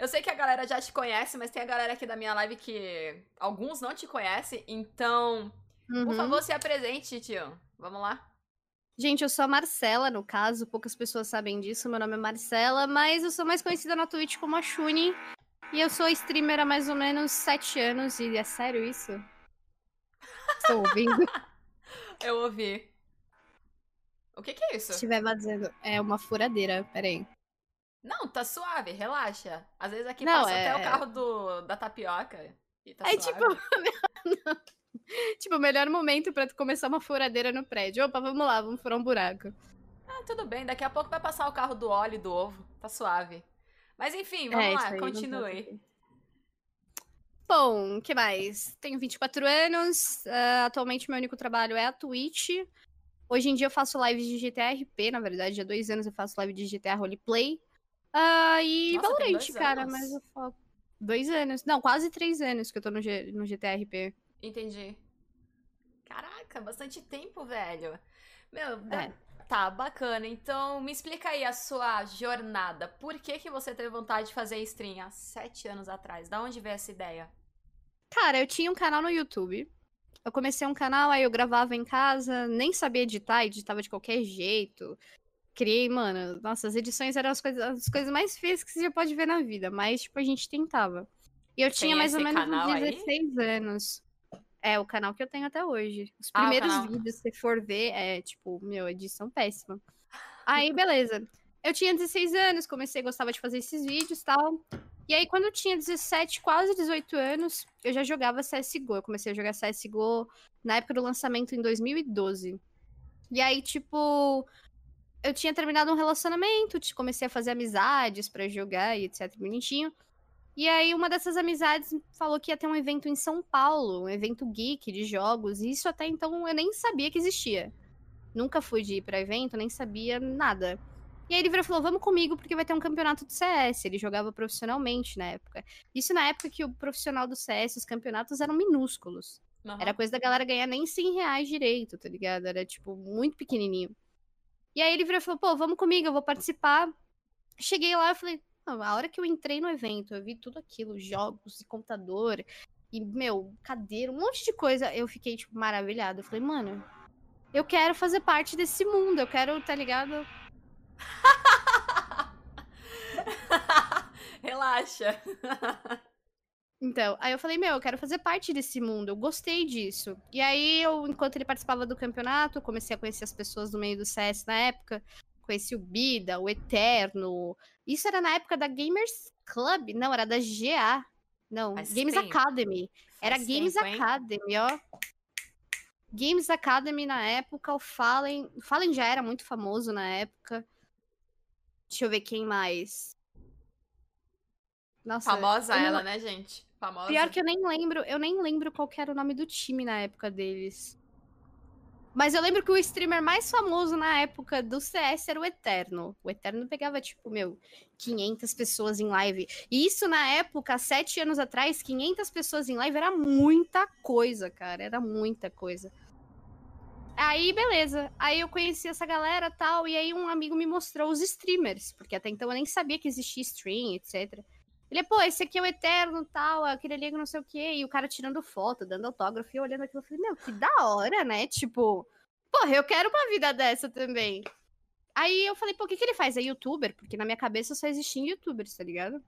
eu sei que a galera já te conhece, mas tem a galera aqui da minha live que alguns não te conhecem, então, uhum. por favor, se apresente, tio. Vamos lá. Gente, eu sou a Marcela, no caso, poucas pessoas sabem disso, meu nome é Marcela, mas eu sou mais conhecida na Twitch como a Shuni, e eu sou streamer há mais ou menos sete anos, e é sério isso? Estou ouvindo? eu ouvi. O que, que é isso? Se estiver vazando, é uma furadeira, peraí. Não, tá suave, relaxa. Às vezes aqui não, passa é... até o é. carro do, da tapioca. E tá é suave. tipo. tipo, o melhor momento pra começar uma furadeira no prédio. Opa, vamos lá, vamos furar um buraco. Ah, tudo bem. Daqui a pouco vai passar o carro do óleo e do ovo. Tá suave. Mas enfim, vamos é, lá, continue. Bom, o que mais? Tenho 24 anos. Uh, atualmente, meu único trabalho é a Twitch. Hoje em dia eu faço lives de GTA RP, na verdade, há dois anos eu faço live de GTA Roleplay. Uh, e Nossa, Valorant, cara, anos. mas eu falo. Dois anos. Não, quase três anos que eu tô no, G... no GTA RP. Entendi. Caraca, bastante tempo, velho. Meu, é. tá, bacana. Então, me explica aí a sua jornada. Por que que você teve vontade de fazer stream há sete anos atrás? Da onde veio essa ideia? Cara, eu tinha um canal no YouTube. Eu comecei um canal, aí eu gravava em casa, nem sabia editar, editava de qualquer jeito. Criei, mano, nossa, as edições eram as coisas, as coisas mais feias que você já pode ver na vida, mas, tipo, a gente tentava. E eu Tem tinha mais ou menos uns 16 aí? anos. É, o canal que eu tenho até hoje. Os ah, primeiros vídeos, se for ver, é, tipo, meu, edição péssima. Aí, beleza. Eu tinha 16 anos, comecei, gostava de fazer esses vídeos e tal. E aí, quando eu tinha 17, quase 18 anos, eu já jogava CSGO. Eu comecei a jogar CSGO na época do lançamento em 2012. E aí, tipo, eu tinha terminado um relacionamento, comecei a fazer amizades para jogar e etc, bonitinho. E aí, uma dessas amizades falou que ia ter um evento em São Paulo, um evento geek de jogos, e isso até então eu nem sabia que existia. Nunca fui de ir pra evento, nem sabia nada. E aí ele virou e falou: vamos comigo, porque vai ter um campeonato de CS. Ele jogava profissionalmente na época. Isso na época que o profissional do CS, os campeonatos eram minúsculos. Uhum. Era coisa da galera ganhar nem 100 reais direito, tá ligado? Era, tipo, muito pequenininho. E aí ele virou e falou: pô, vamos comigo, eu vou participar. Cheguei lá e falei: a hora que eu entrei no evento, eu vi tudo aquilo, jogos e computador, e, meu, cadeira, um monte de coisa. Eu fiquei, tipo, maravilhada. Eu falei, mano, eu quero fazer parte desse mundo, eu quero, tá ligado? Relaxa. Então, aí eu falei, meu, eu quero fazer parte desse mundo, eu gostei disso. E aí, eu, enquanto ele participava do campeonato, comecei a conhecer as pessoas do meio do CS na época. Conheci o Bida, o Eterno. Isso era na época da Gamers Club? Não, era da GA. Não, Faz Games tempo. Academy. Era Faz Games tempo, Academy, ó. Games Academy na época, o Fallen. O Fallen já era muito famoso na época. Deixa eu ver quem mais. Nossa, Famosa não... ela, né, gente? Famosa. Pior que eu nem lembro, eu nem lembro qual era o nome do time na época deles. Mas eu lembro que o streamer mais famoso na época do CS era o Eterno. O Eterno pegava, tipo, meu, 500 pessoas em live. E isso na época, sete anos atrás, 500 pessoas em live era muita coisa, cara. Era muita coisa. Aí, beleza. Aí eu conheci essa galera tal, e aí um amigo me mostrou os streamers, porque até então eu nem sabia que existia stream, etc. Ele, pô, esse aqui é o Eterno tal, aquele ali não sei o quê, e o cara tirando foto, dando autógrafo, e olhando aquilo, eu falei, meu, que da hora, né? Tipo, porra, eu quero uma vida dessa também. Aí eu falei, pô, o que, que ele faz? É youtuber? Porque na minha cabeça só existiam youtubers, tá ligado?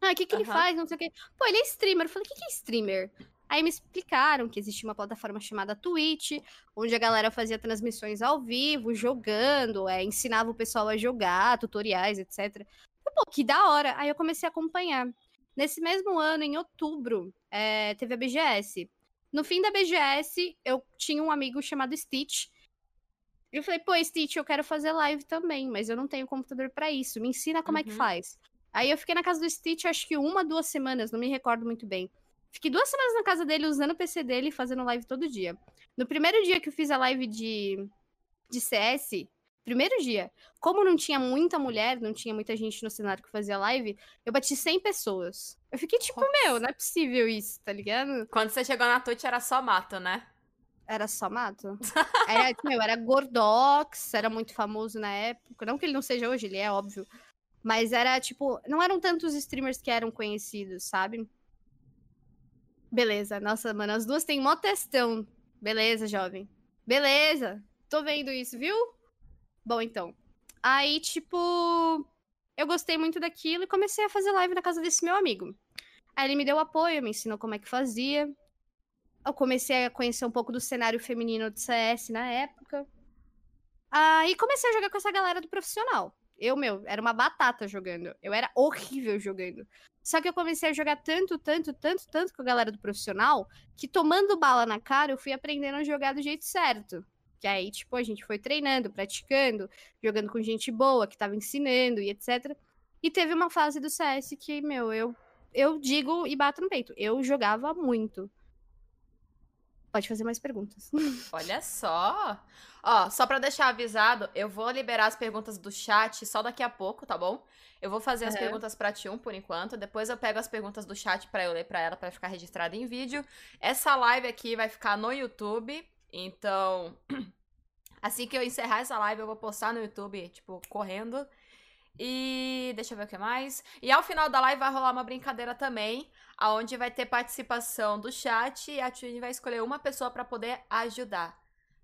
Ah, o que, que uhum. ele faz? Não sei o quê. Pô, ele é streamer. Eu falei, o que, que é streamer? Aí me explicaram que existia uma plataforma chamada Twitch, onde a galera fazia transmissões ao vivo, jogando, é, ensinava o pessoal a jogar, tutoriais, etc. Pô, que da hora! Aí eu comecei a acompanhar. Nesse mesmo ano, em outubro, é, teve a BGS. No fim da BGS, eu tinha um amigo chamado Stitch. E eu falei, pô, Stitch, eu quero fazer live também, mas eu não tenho computador para isso. Me ensina como uhum. é que uhum. faz. Aí eu fiquei na casa do Stitch, acho que uma, duas semanas, não me recordo muito bem. Fiquei duas semanas na casa dele, usando o PC dele e fazendo live todo dia. No primeiro dia que eu fiz a live de, de CS, primeiro dia, como não tinha muita mulher, não tinha muita gente no cenário que fazia live, eu bati 100 pessoas. Eu fiquei tipo, Nossa. meu, não é possível isso, tá ligado? Quando você chegou na Twitch era só mato, né? Era só mato. Era, meu, era Gordox, era muito famoso na época. Não que ele não seja hoje, ele é óbvio. Mas era tipo, não eram tantos streamers que eram conhecidos, sabe? Beleza, nossa, mano, as duas têm mó testão. Beleza, jovem. Beleza, tô vendo isso, viu? Bom, então. Aí, tipo, eu gostei muito daquilo e comecei a fazer live na casa desse meu amigo. Aí ele me deu apoio, me ensinou como é que fazia. Eu comecei a conhecer um pouco do cenário feminino do CS na época. Aí comecei a jogar com essa galera do profissional. Eu, meu, era uma batata jogando. Eu era horrível jogando. Só que eu comecei a jogar tanto, tanto, tanto, tanto com a galera do profissional, que tomando bala na cara, eu fui aprendendo a jogar do jeito certo. Que aí, tipo, a gente foi treinando, praticando, jogando com gente boa, que tava ensinando e etc. E teve uma fase do CS que, meu, eu, eu digo e bato no peito. Eu jogava muito. Pode fazer mais perguntas. Olha só. Ó, só para deixar avisado, eu vou liberar as perguntas do chat só daqui a pouco, tá bom? Eu vou fazer as uhum. perguntas pra Tium por enquanto, depois eu pego as perguntas do chat para eu ler para ela para ficar registrada em vídeo. Essa live aqui vai ficar no YouTube, então assim que eu encerrar essa live eu vou postar no YouTube, tipo, correndo. E deixa eu ver o que mais. E ao final da live vai rolar uma brincadeira também, aonde vai ter participação do chat e a Tune vai escolher uma pessoa para poder ajudar.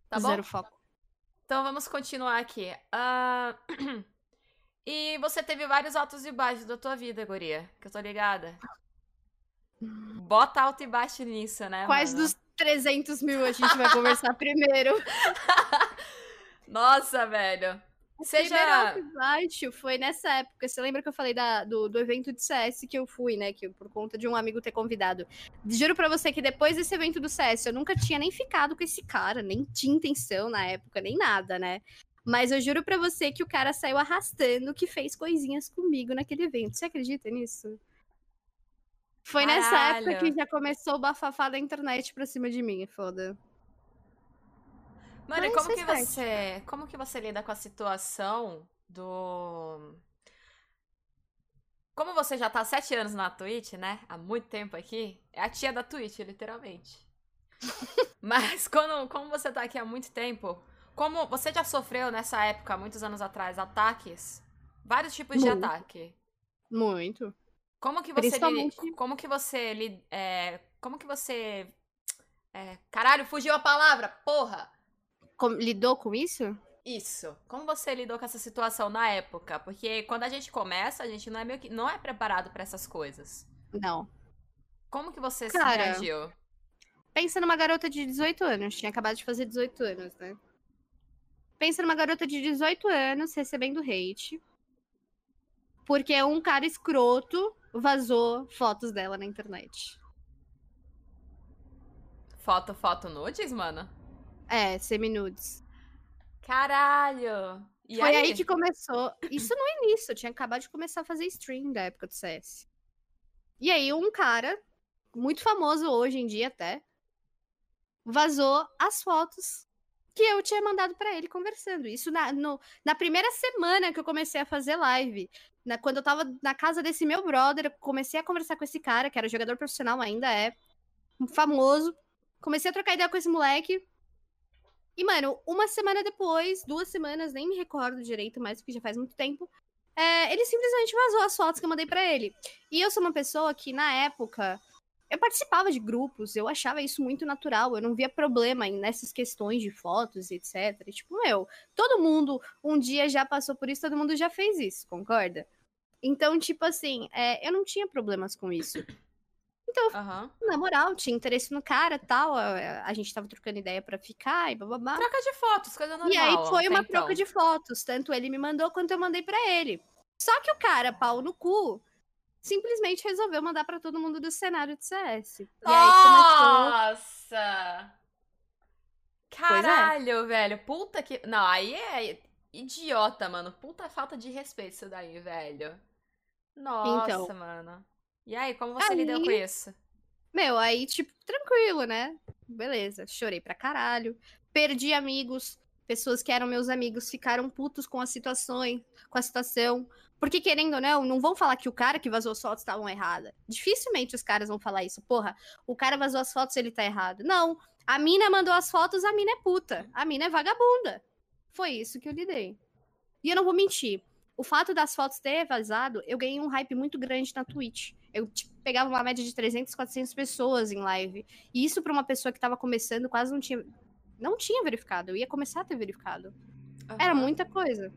Tá bom? Zero foco. Então vamos continuar aqui. Uh... e você teve vários altos e baixos da tua vida, Guria, que eu tô ligada. Bota alto e baixo nisso, né? Quais mano? dos 300 mil a gente vai conversar primeiro? Nossa, velho. O Seja... primeiro baixo foi nessa época. Você lembra que eu falei da, do, do evento de CS que eu fui, né? Que por conta de um amigo ter convidado. Juro pra você que depois desse evento do CS, eu nunca tinha nem ficado com esse cara, nem tinha intenção na época, nem nada, né? Mas eu juro pra você que o cara saiu arrastando que fez coisinhas comigo naquele evento. Você acredita nisso? Foi Caralho. nessa época que já começou o bafafá da internet pra cima de mim, foda. Mano, e como que você. Como que você lida com a situação do. Como você já tá há sete anos na Twitch, né? Há muito tempo aqui, é a tia da Twitch, literalmente. Mas quando, como você tá aqui há muito tempo, como você já sofreu nessa época, muitos anos atrás, ataques? Vários tipos muito. de ataque. Muito. Como que você Principalmente... como que você é, como que você é, caralho, fugiu a palavra, porra lidou com isso? Isso. Como você lidou com essa situação na época? Porque quando a gente começa, a gente não é meio que não é preparado para essas coisas. Não. Como que você Cara, se reagiu? Pensa numa garota de 18 anos, tinha acabado de fazer 18 anos, né? Pensa numa garota de 18 anos recebendo hate. Porque um cara escroto vazou fotos dela na internet. Foto, foto nudes, mano? É, seminudes. Caralho! E Foi aí? aí? que começou. Isso no início, eu tinha acabado de começar a fazer stream da época do CS. E aí, um cara, muito famoso hoje em dia até, vazou as fotos que eu tinha mandado para ele conversando. Isso na, no, na primeira semana que eu comecei a fazer live. Na, quando eu tava na casa desse meu brother, eu comecei a conversar com esse cara, que era jogador profissional, ainda é, famoso. Comecei a trocar ideia com esse moleque. E, mano, uma semana depois, duas semanas, nem me recordo direito mais, porque já faz muito tempo, é, ele simplesmente vazou as fotos que eu mandei para ele. E eu sou uma pessoa que, na época, eu participava de grupos, eu achava isso muito natural, eu não via problema nessas questões de fotos e etc. Tipo, meu, todo mundo um dia já passou por isso, todo mundo já fez isso, concorda? Então, tipo assim, é, eu não tinha problemas com isso. Então, uhum. na moral, tinha interesse no cara tal. A, a gente tava trocando ideia para ficar e bababá. Troca de fotos, coisa normal. E aí foi uma então. troca de fotos. Tanto ele me mandou quanto eu mandei para ele. Só que o cara, pau no cu, simplesmente resolveu mandar para todo mundo do cenário de CS. E Nossa! Começou... Caralho, é. velho. Puta que. Não, aí é idiota, mano. Puta falta de respeito isso daí, velho. Nossa, então, mano. E aí, como você aí, lidou com isso? Meu, aí, tipo, tranquilo, né? Beleza, chorei pra caralho. Perdi amigos, pessoas que eram meus amigos ficaram putos com a situação, com a situação. Porque, querendo ou não, não vão falar que o cara que vazou as fotos estavam errada. Dificilmente os caras vão falar isso. Porra, o cara vazou as fotos, ele tá errado. Não. A mina mandou as fotos, a mina é puta. A mina é vagabunda. Foi isso que eu lidei. E eu não vou mentir. o fato das fotos ter vazado, eu ganhei um hype muito grande na Twitch. Eu tipo, pegava uma média de 300, 400 pessoas em live. E isso para uma pessoa que tava começando quase não tinha não tinha verificado. Eu ia começar a ter verificado. Uhum. Era muita coisa.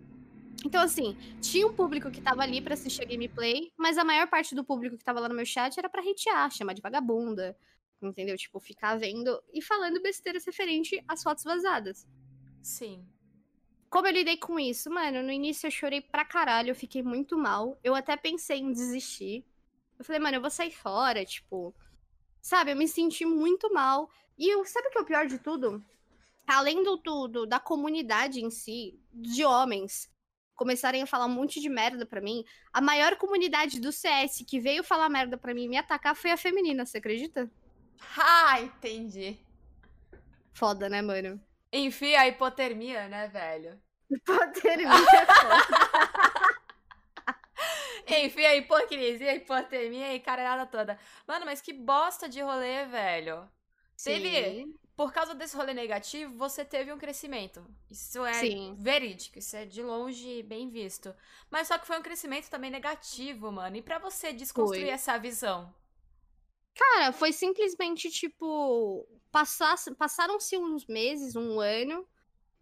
Então, assim, tinha um público que tava ali para assistir a gameplay, mas a maior parte do público que tava lá no meu chat era pra hatear, chamar de vagabunda, entendeu? Tipo, ficar vendo e falando besteiras referente às fotos vazadas. Sim. Como eu lidei com isso? Mano, no início eu chorei pra caralho, eu fiquei muito mal. Eu até pensei em desistir. Eu falei, mano, eu vou sair fora, tipo. Sabe, eu me senti muito mal. E eu, sabe o que é o pior de tudo? Além do, do da comunidade em si, de homens, começarem a falar um monte de merda pra mim, a maior comunidade do CS que veio falar merda pra mim e me atacar foi a feminina, você acredita? Ah, entendi. Foda, né, mano? Enfia a hipotermia, né, velho? Hipotermia é foda. Enfia a hipocrisia, a hipotermia e caralhada toda. Mano, mas que bosta de rolê, velho. Sim. Teve. Por causa desse rolê negativo, você teve um crescimento. Isso é Sim. verídico, isso é de longe bem visto. Mas só que foi um crescimento também negativo, mano. E para você desconstruir foi. essa visão? Cara, foi simplesmente tipo passaram-se uns meses, um ano.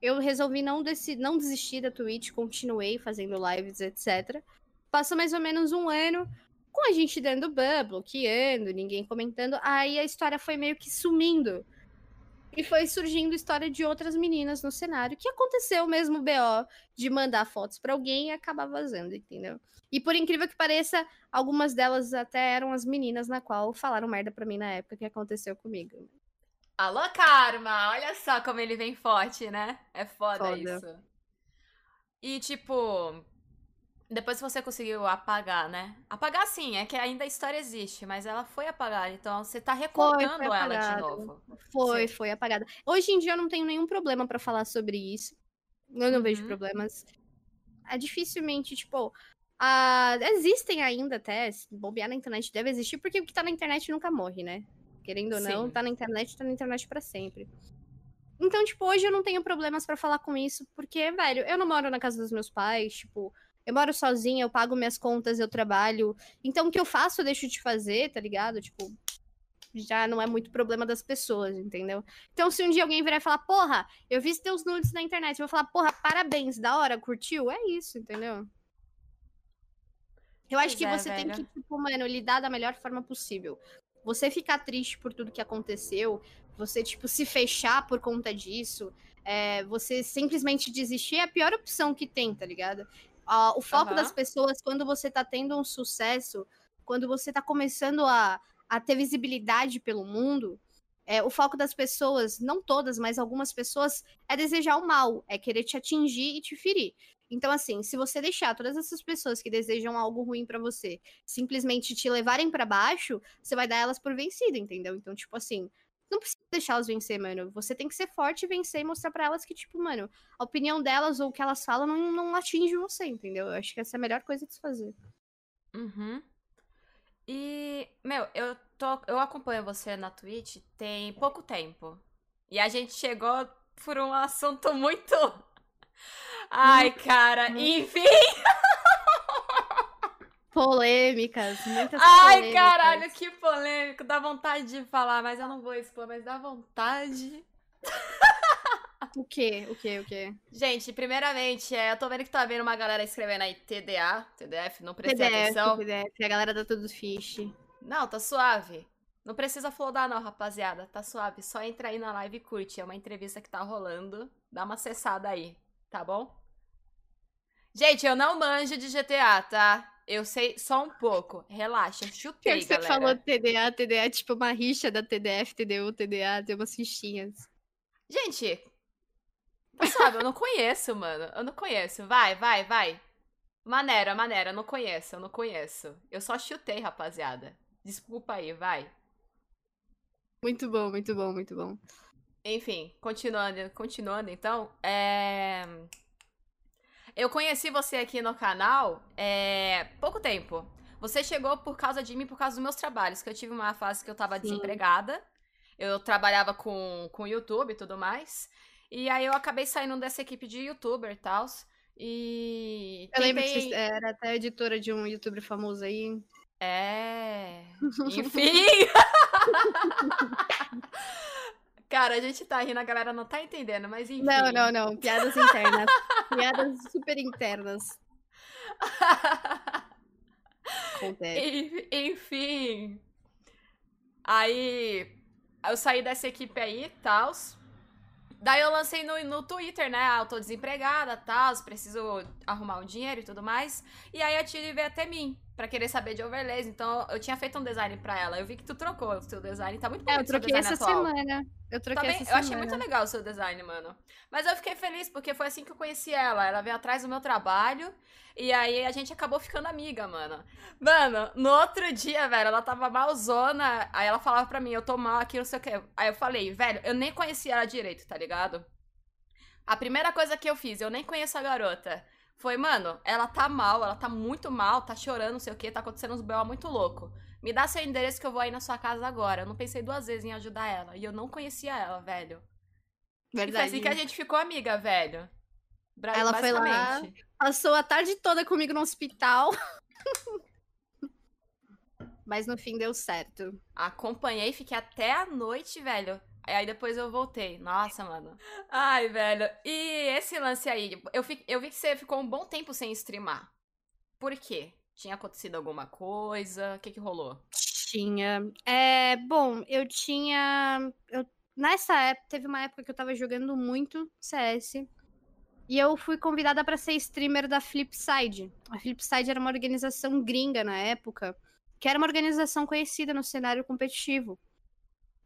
Eu resolvi não, desi não desistir da Twitch, continuei fazendo lives, etc. Passou mais ou menos um ano com a gente dando ban, bloqueando, ninguém comentando. Aí a história foi meio que sumindo. E foi surgindo história de outras meninas no cenário, que aconteceu mesmo BO de mandar fotos para alguém e acabar vazando, entendeu? E por incrível que pareça, algumas delas até eram as meninas na qual falaram merda pra mim na época que aconteceu comigo. Alô, Karma! Olha só como ele vem forte, né? É foda, foda. isso. E, tipo, depois que você conseguiu apagar, né? Apagar sim, é que ainda a história existe, mas ela foi apagada. Então você tá recontando foi, foi ela de novo. Foi, sim. foi apagada. Hoje em dia eu não tenho nenhum problema para falar sobre isso. Eu não uhum. vejo problemas. É dificilmente, tipo. Uh, existem ainda até, se bobear na internet deve existir, porque o que tá na internet nunca morre, né? Querendo ou não, Sim. tá na internet, tá na internet para sempre. Então, tipo, hoje eu não tenho problemas para falar com isso, porque, velho, eu não moro na casa dos meus pais, tipo, eu moro sozinha, eu pago minhas contas, eu trabalho. Então, o que eu faço, eu deixo de fazer, tá ligado? Tipo, já não é muito problema das pessoas, entendeu? Então, se um dia alguém virar e falar, porra, eu vi teus nudes na internet, eu vou falar, porra, parabéns, da hora, curtiu? É isso, entendeu? Eu acho que é, você velho. tem que, tipo, mano, lidar da melhor forma possível você ficar triste por tudo que aconteceu, você, tipo, se fechar por conta disso, é, você simplesmente desistir é a pior opção que tem, tá ligado? Uh, o foco uhum. das pessoas, quando você tá tendo um sucesso, quando você tá começando a, a ter visibilidade pelo mundo, é, o foco das pessoas, não todas, mas algumas pessoas, é desejar o mal, é querer te atingir e te ferir. Então, assim, se você deixar todas essas pessoas que desejam algo ruim para você simplesmente te levarem para baixo, você vai dar elas por vencido, entendeu? Então, tipo assim, não precisa deixar elas vencer, mano. Você tem que ser forte, vencer e mostrar para elas que, tipo, mano, a opinião delas ou o que elas falam não, não atinge você, entendeu? Eu acho que essa é a melhor coisa de se fazer. Uhum. E, meu, eu, tô, eu acompanho você na Twitch tem pouco tempo. E a gente chegou por um assunto muito Ai, cara, enfim. Polêmicas, muitas Ai, polêmicas. caralho, que polêmico. Dá vontade de falar, mas eu não vou expor, mas dá vontade. O quê? O quê? O quê? Gente, primeiramente, é, eu tô vendo que tá vendo uma galera escrevendo aí TDA, TDF, não prestei TDF, atenção. TDF, a galera tá tudo fish. Não, tá suave. Não precisa flodar não, rapaziada. Tá suave. Só entra aí na live e curte. É uma entrevista que tá rolando. Dá uma acessada aí tá bom? Gente, eu não manjo de GTA, tá? Eu sei só um pouco. Relaxa, chutei, você galera. falou TDA, TDA é tipo uma rixa da TDF, TDU, TDA, tem umas fichinhas. Gente, sabe, eu não conheço, mano. Eu não conheço. Vai, vai, vai. Maneira, maneira, eu não conheço, eu não conheço. Eu só chutei, rapaziada. Desculpa aí, vai. Muito bom, muito bom, muito bom. Enfim, continuando, continuando então, é... eu conheci você aqui no canal é... pouco tempo. Você chegou por causa de mim, por causa dos meus trabalhos, que eu tive uma fase que eu tava Sim. desempregada. Eu trabalhava com, com YouTube e tudo mais. E aí eu acabei saindo dessa equipe de youtuber e tal. E. Eu lembro que você era até editora de um youtuber famoso aí. É. Enfim. Cara, a gente tá rindo, a galera não tá entendendo, mas enfim. Não, não, não. Piadas internas. Piadas super internas. Acontece. Enfim. Aí eu saí dessa equipe aí, tal. Daí eu lancei no, no Twitter, né? Ah, eu tô desempregada, tal, preciso arrumar um dinheiro e tudo mais. E aí a Tilly veio até mim pra querer saber de overlays. Então eu tinha feito um design pra ela. Eu vi que tu trocou o seu design. Tá muito bom. É, eu troquei essa atual. semana. Eu troquei Também, essa eu semana. achei muito legal o seu design, mano. Mas eu fiquei feliz porque foi assim que eu conheci ela. Ela veio atrás do meu trabalho. E aí a gente acabou ficando amiga, mano. Mano, no outro dia, velho, ela tava malzona. Aí ela falava pra mim, eu tô mal aqui, não sei o quê. Aí eu falei, velho, eu nem conhecia ela direito, tá ligado? A primeira coisa que eu fiz, eu nem conheço a garota. Foi, mano, ela tá mal, ela tá muito mal, tá chorando, não sei o que, tá acontecendo uns B.O. muito louco. Me dá seu endereço que eu vou aí na sua casa agora. Eu não pensei duas vezes em ajudar ela. E eu não conhecia ela, velho. Verdade. E foi assim que a gente ficou amiga, velho. Bra ela foi lá, passou a tarde toda comigo no hospital. Mas no fim deu certo. Acompanhei, fiquei até a noite, velho. Aí depois eu voltei. Nossa, mano. Ai, velho. E esse lance aí, eu, fi, eu vi que você ficou um bom tempo sem streamar. Por quê? Tinha acontecido alguma coisa? O que que rolou? Tinha. É, bom, eu tinha. Eu, nessa época, teve uma época que eu tava jogando muito CS. E eu fui convidada para ser streamer da Flipside. A Flipside era uma organização gringa na época, que era uma organização conhecida no cenário competitivo.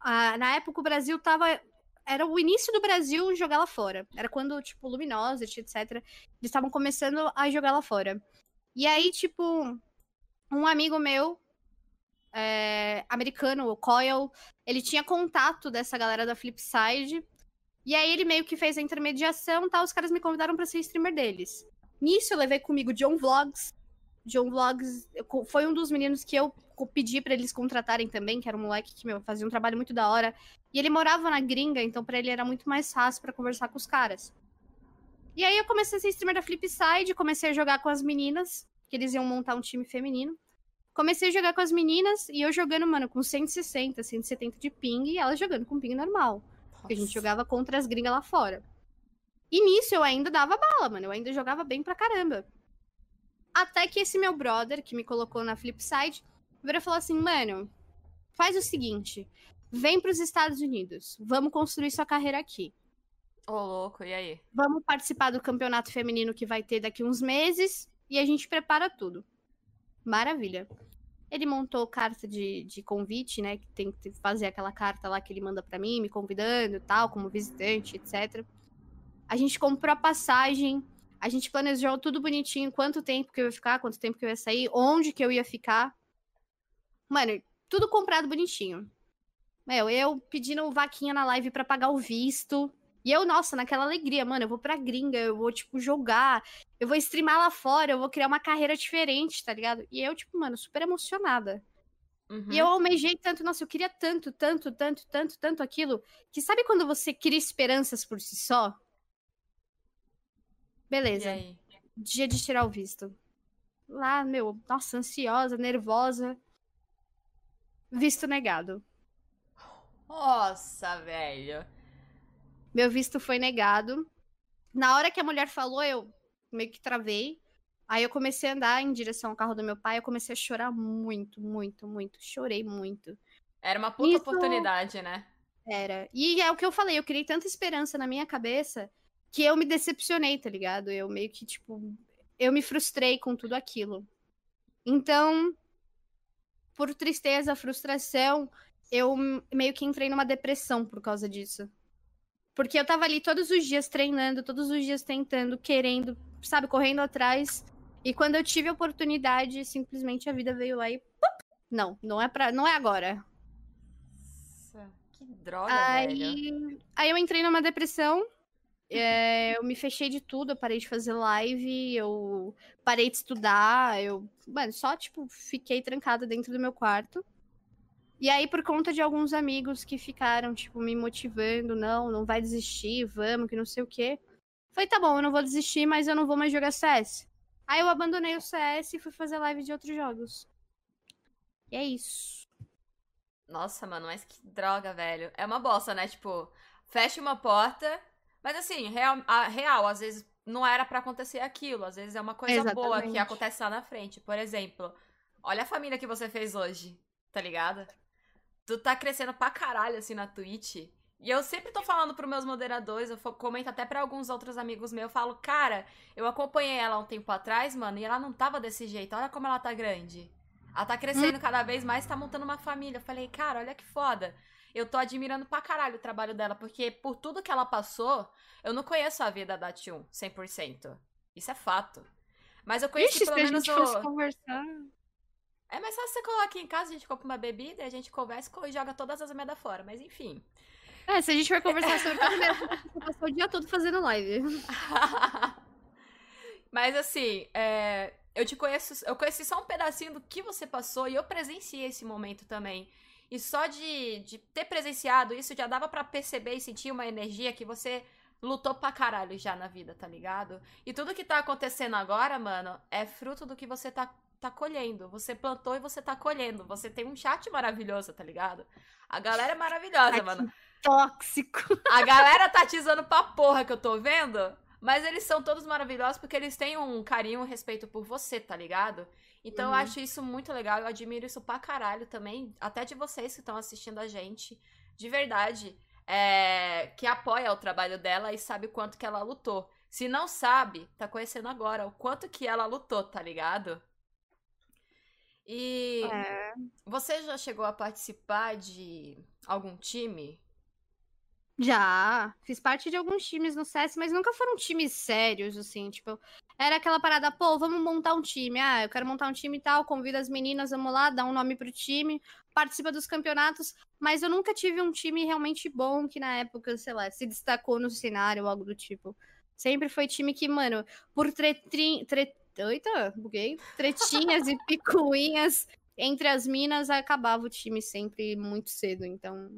Ah, na época o Brasil tava. Era o início do Brasil jogar lá fora. Era quando, tipo, Luminosity, etc. Eles estavam começando a jogar lá fora. E aí, tipo, um amigo meu, é, americano, o Coil, ele tinha contato dessa galera da Flipside. E aí ele meio que fez a intermediação tal. Os caras me convidaram para ser streamer deles. Nisso eu levei comigo John Vlogs. John Vlogs foi um dos meninos que eu pedi para eles contratarem também, que era um moleque que meu, fazia um trabalho muito da hora. E ele morava na gringa, então para ele era muito mais fácil para conversar com os caras. E aí eu comecei a ser streamer da Flipside, comecei a jogar com as meninas, que eles iam montar um time feminino. Comecei a jogar com as meninas e eu jogando, mano, com 160, 170 de ping e elas jogando com ping normal. Porque a gente jogava contra as gringas lá fora. E nisso eu ainda dava bala, mano. Eu ainda jogava bem pra caramba. Até que esse meu brother, que me colocou na Flipside, virou e falou assim: mano, faz o seguinte. Vem para os Estados Unidos. Vamos construir sua carreira aqui. Ô, oh, louco, e aí? Vamos participar do campeonato feminino que vai ter daqui uns meses e a gente prepara tudo. Maravilha. Ele montou carta de, de convite, né? Que tem que fazer aquela carta lá que ele manda para mim, me convidando e tal, como visitante, etc. A gente comprou a passagem, a gente planejou tudo bonitinho, quanto tempo que eu ia ficar, quanto tempo que eu ia sair, onde que eu ia ficar. Mano, tudo comprado bonitinho. Meu, eu pedindo vaquinha na live para pagar o visto. E eu, nossa, naquela alegria, mano, eu vou pra gringa, eu vou, tipo, jogar, eu vou streamar lá fora, eu vou criar uma carreira diferente, tá ligado? E eu, tipo, mano, super emocionada. Uhum. E eu almejei tanto, nossa, eu queria tanto, tanto, tanto, tanto, tanto aquilo, que sabe quando você cria esperanças por si só? Beleza. Dia de tirar o visto. Lá, meu, nossa, ansiosa, nervosa. Visto negado. Nossa, velho. Meu visto foi negado. Na hora que a mulher falou, eu meio que travei. Aí eu comecei a andar em direção ao carro do meu pai, eu comecei a chorar muito, muito, muito. Chorei muito. Era uma puta Isso... oportunidade, né? Era. E é o que eu falei, eu criei tanta esperança na minha cabeça que eu me decepcionei, tá ligado? Eu meio que, tipo, eu me frustrei com tudo aquilo. Então, por tristeza, frustração, eu meio que entrei numa depressão por causa disso. Porque eu tava ali todos os dias treinando, todos os dias tentando, querendo, sabe, correndo atrás. E quando eu tive a oportunidade, simplesmente a vida veio lá e. Não, não é para, não é agora. Nossa, que droga, aí, velho. Aí eu entrei numa depressão. É, eu me fechei de tudo, eu parei de fazer live, eu parei de estudar, eu, mano, só tipo fiquei trancada dentro do meu quarto. E aí por conta de alguns amigos que ficaram tipo me motivando, não, não vai desistir, vamos, que não sei o quê. Falei, tá bom, eu não vou desistir, mas eu não vou mais jogar CS. Aí eu abandonei o CS e fui fazer live de outros jogos. E é isso. Nossa, mano, mas que droga, velho. É uma bosta, né? Tipo, fecha uma porta. Mas assim, real, a, real às vezes não era para acontecer aquilo. Às vezes é uma coisa Exatamente. boa que acontece lá na frente. Por exemplo, olha a família que você fez hoje, tá ligado? Tu tá crescendo pra caralho assim na Twitch. E eu sempre tô falando pros meus moderadores, eu comento até para alguns outros amigos meus, eu falo, cara, eu acompanhei ela um tempo atrás, mano, e ela não tava desse jeito. Olha como ela tá grande. Ela tá crescendo hum. cada vez mais, tá montando uma família. Eu falei, cara, olha que foda. Eu tô admirando pra caralho o trabalho dela, porque por tudo que ela passou, eu não conheço a vida da Tchun 100%. Isso é fato. Mas eu conheci Ixi, pelo se menos a gente o... conversar. É mais fácil você colocar aqui em casa, a gente compra uma bebida, a gente conversa e joga todas as merda fora, mas enfim. É, se a gente for conversar sobre você passou o dia todo fazendo live. Mas assim, é, eu te conheço, eu conheci só um pedacinho do que você passou e eu presenciei esse momento também. E só de, de ter presenciado isso já dava para perceber e sentir uma energia que você lutou pra caralho já na vida, tá ligado? E tudo que tá acontecendo agora, mano, é fruto do que você tá, tá colhendo. Você plantou e você tá colhendo. Você tem um chat maravilhoso, tá ligado? A galera é maravilhosa, mano tóxico. A galera tá teasando pra porra que eu tô vendo, mas eles são todos maravilhosos porque eles têm um carinho, um respeito por você, tá ligado? Então uhum. eu acho isso muito legal, eu admiro isso pra caralho também, até de vocês que estão assistindo a gente, de verdade, é, que apoia o trabalho dela e sabe o quanto que ela lutou. Se não sabe, tá conhecendo agora o quanto que ela lutou, tá ligado? E é. você já chegou a participar de algum time já, fiz parte de alguns times no CS, mas nunca foram times sérios, assim, tipo, era aquela parada, pô, vamos montar um time, ah, eu quero montar um time e tal, convido as meninas, vamos lá, dá um nome pro time, participa dos campeonatos, mas eu nunca tive um time realmente bom que na época, sei lá, se destacou no cenário ou algo do tipo. Sempre foi time que, mano, por tretrin... Tre... Eita, buguei. Tretinhas e picuinhas entre as minas, acabava o time sempre muito cedo, então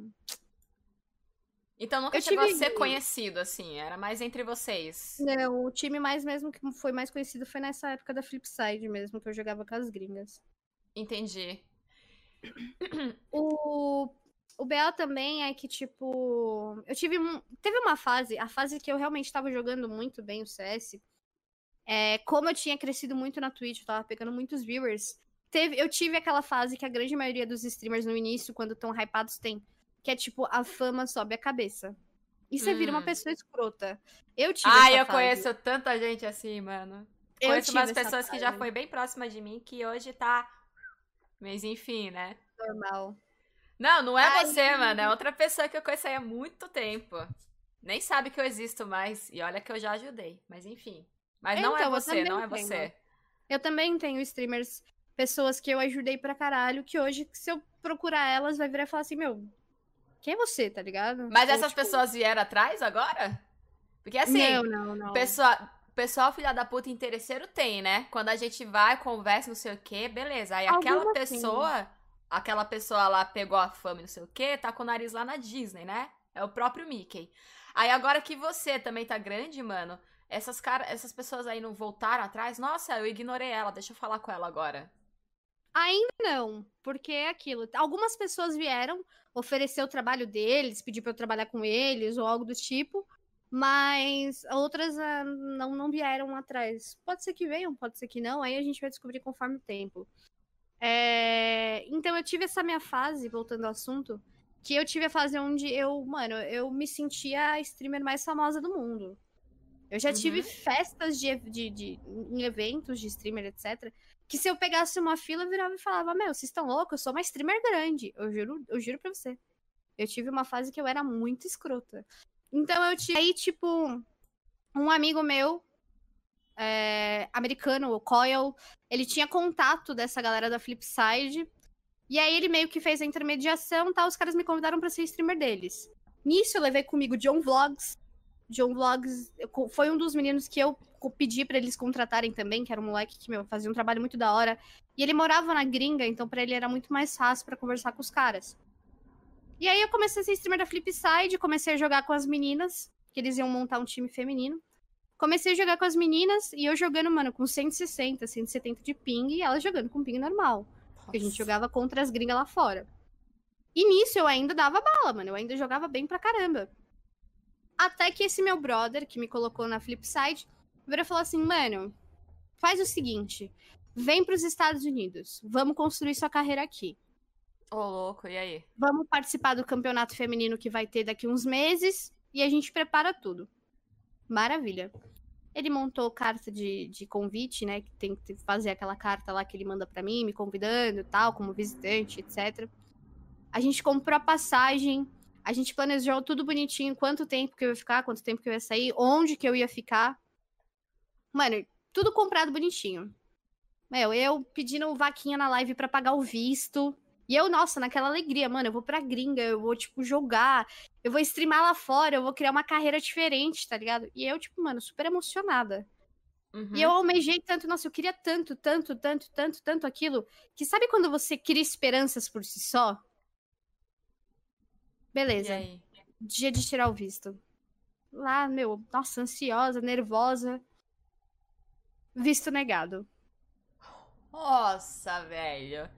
então nunca eu chegou tive... a ser conhecido, assim, era mais entre vocês. Não, o time mais mesmo que foi mais conhecido foi nessa época da Flipside mesmo, que eu jogava com as gringas. Entendi. O, o BO também é que, tipo, eu tive. Teve uma fase, a fase que eu realmente estava jogando muito bem o CS. É, como eu tinha crescido muito na Twitch, eu tava pegando muitos viewers. Teve, eu tive aquela fase que a grande maioria dos streamers no início, quando estão hypados, tem que é tipo, a fama sobe a cabeça. E você hum. vira uma hum. pessoa escrota. Eu tive Ai, eu fase. conheço tanta gente assim, mano. Eu conheço umas pessoas que já foi bem próxima de mim, que hoje tá. Mas enfim, né? Normal. Não, não é Ai, você, mano. É outra pessoa que eu conheço há muito tempo. Nem sabe que eu existo mais. E olha que eu já ajudei. Mas enfim. Mas não é então, é você, não é tenho. você. Eu também tenho streamers, pessoas que eu ajudei pra caralho, que hoje, se eu procurar elas, vai virar e falar assim, meu, quem é você, tá ligado? Mas Ou, essas tipo... pessoas vieram atrás agora? Porque assim, não, não, não. Pessoal, pessoal filha da puta interesseiro tem, né? Quando a gente vai, conversa, não sei o quê, beleza. Aí Alguma aquela pessoa, sim. aquela pessoa lá pegou a fama e não sei o quê, tá com o nariz lá na Disney, né? É o próprio Mickey. Aí agora que você também tá grande, mano, essas cara, essas pessoas aí não voltaram atrás? Nossa, eu ignorei ela, deixa eu falar com ela agora. Ainda não, porque é aquilo. Algumas pessoas vieram oferecer o trabalho deles, pedir para eu trabalhar com eles ou algo do tipo, mas outras ah, não, não vieram atrás. Pode ser que venham, pode ser que não, aí a gente vai descobrir conforme o tempo. É... Então eu tive essa minha fase, voltando ao assunto, que eu tive a fase onde eu, mano, eu me sentia a streamer mais famosa do mundo. Eu já uhum. tive festas de, de, de, em eventos de streamer, etc que se eu pegasse uma fila, eu virava e falava: Meu, vocês estão loucos? Eu sou uma streamer grande. Eu juro, eu juro pra você. Eu tive uma fase que eu era muito escrota. Então eu tive. Aí, tipo, um amigo meu, é, americano, o Coil, ele tinha contato dessa galera da Flipside. E aí ele meio que fez a intermediação tal. Os caras me convidaram para ser streamer deles. Nisso eu levei comigo John Vlogs. John Vlogs foi um dos meninos que eu pedi para eles contratarem também, que era um moleque que meu, fazia um trabalho muito da hora. E ele morava na gringa, então para ele era muito mais fácil para conversar com os caras. E aí eu comecei a ser streamer da Flipside, comecei a jogar com as meninas, que eles iam montar um time feminino. Comecei a jogar com as meninas e eu jogando, mano, com 160, 170 de ping e elas jogando com ping normal. Porque a gente jogava contra as gringas lá fora. E nisso eu ainda dava bala, mano. Eu ainda jogava bem pra caramba. Até que esse meu brother, que me colocou na Flipside, virou e falou assim: mano, faz o seguinte. Vem para os Estados Unidos. Vamos construir sua carreira aqui. Ô, oh, louco, e aí? Vamos participar do campeonato feminino que vai ter daqui uns meses e a gente prepara tudo. Maravilha. Ele montou carta de, de convite, né? Que tem que fazer aquela carta lá que ele manda para mim, me convidando e tal, como visitante, etc. A gente comprou a passagem, a gente planejou tudo bonitinho, quanto tempo que eu ia ficar, quanto tempo que eu ia sair, onde que eu ia ficar. Mano, tudo comprado bonitinho. Meu, eu pedindo vaquinha na live para pagar o visto. E eu, nossa, naquela alegria, mano, eu vou pra gringa, eu vou, tipo, jogar, eu vou streamar lá fora, eu vou criar uma carreira diferente, tá ligado? E eu, tipo, mano, super emocionada. Uhum. E eu almejei tanto, nossa, eu queria tanto, tanto, tanto, tanto, tanto aquilo, que sabe quando você cria esperanças por si só? Beleza. Dia de tirar o visto. Lá, meu, nossa, ansiosa, nervosa. Visto negado. Nossa, velho.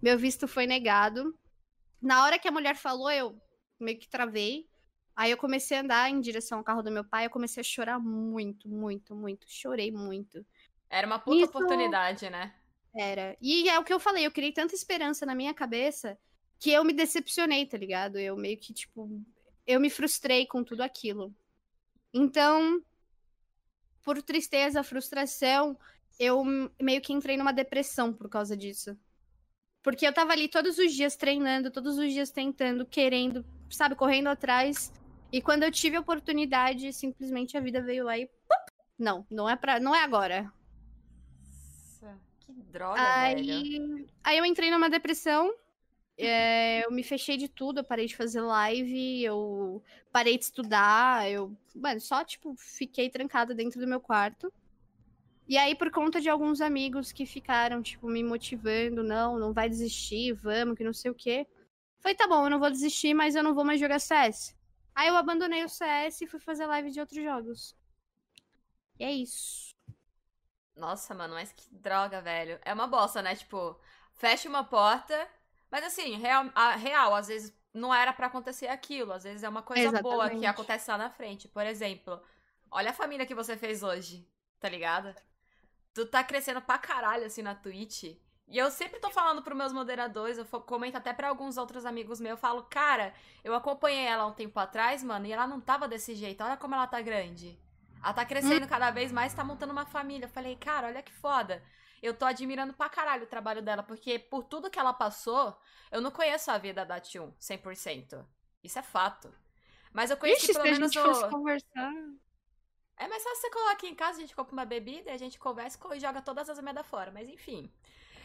Meu visto foi negado. Na hora que a mulher falou, eu meio que travei. Aí eu comecei a andar em direção ao carro do meu pai, eu comecei a chorar muito, muito, muito. Chorei muito. Era uma puta Isso... oportunidade, né? Era. E é o que eu falei, eu criei tanta esperança na minha cabeça que eu me decepcionei, tá ligado? Eu meio que, tipo, eu me frustrei com tudo aquilo. Então, por tristeza, frustração, eu meio que entrei numa depressão por causa disso. Porque eu tava ali todos os dias treinando, todos os dias tentando, querendo, sabe, correndo atrás. E quando eu tive a oportunidade, simplesmente a vida veio lá e. Não, não é para, não é agora. Nossa, que droga, aí, velho. Aí eu entrei numa depressão é, eu me fechei de tudo, eu parei de fazer live, eu parei de estudar, eu, mano, só, tipo, fiquei trancada dentro do meu quarto. E aí, por conta de alguns amigos que ficaram, tipo, me motivando, não, não vai desistir, vamos, que não sei o quê. Falei, tá bom, eu não vou desistir, mas eu não vou mais jogar CS. Aí eu abandonei o CS e fui fazer live de outros jogos. E é isso. Nossa, mano, mas que droga, velho. É uma bosta, né? Tipo, fecha uma porta mas assim, real, a, real às vezes não era para acontecer aquilo. Às vezes é uma coisa Exatamente. boa que acontece lá na frente. Por exemplo, olha a família que você fez hoje, tá ligado? Tu tá crescendo pra caralho assim na Twitch. E eu sempre tô falando pros meus moderadores, eu comento até para alguns outros amigos meus, eu falo, cara, eu acompanhei ela um tempo atrás, mano, e ela não tava desse jeito. Olha como ela tá grande. Ela tá crescendo hum. cada vez mais, tá montando uma família. Eu falei, cara, olha que foda eu tô admirando pra caralho o trabalho dela, porque por tudo que ela passou, eu não conheço a vida da Tchun 100%. Isso é fato. Mas eu conheci Ixi, pelo menos se a gente o... conversar. É mais fácil você colocar aqui em casa, a gente compra uma bebida, a gente conversa e joga todas as merda fora, mas enfim.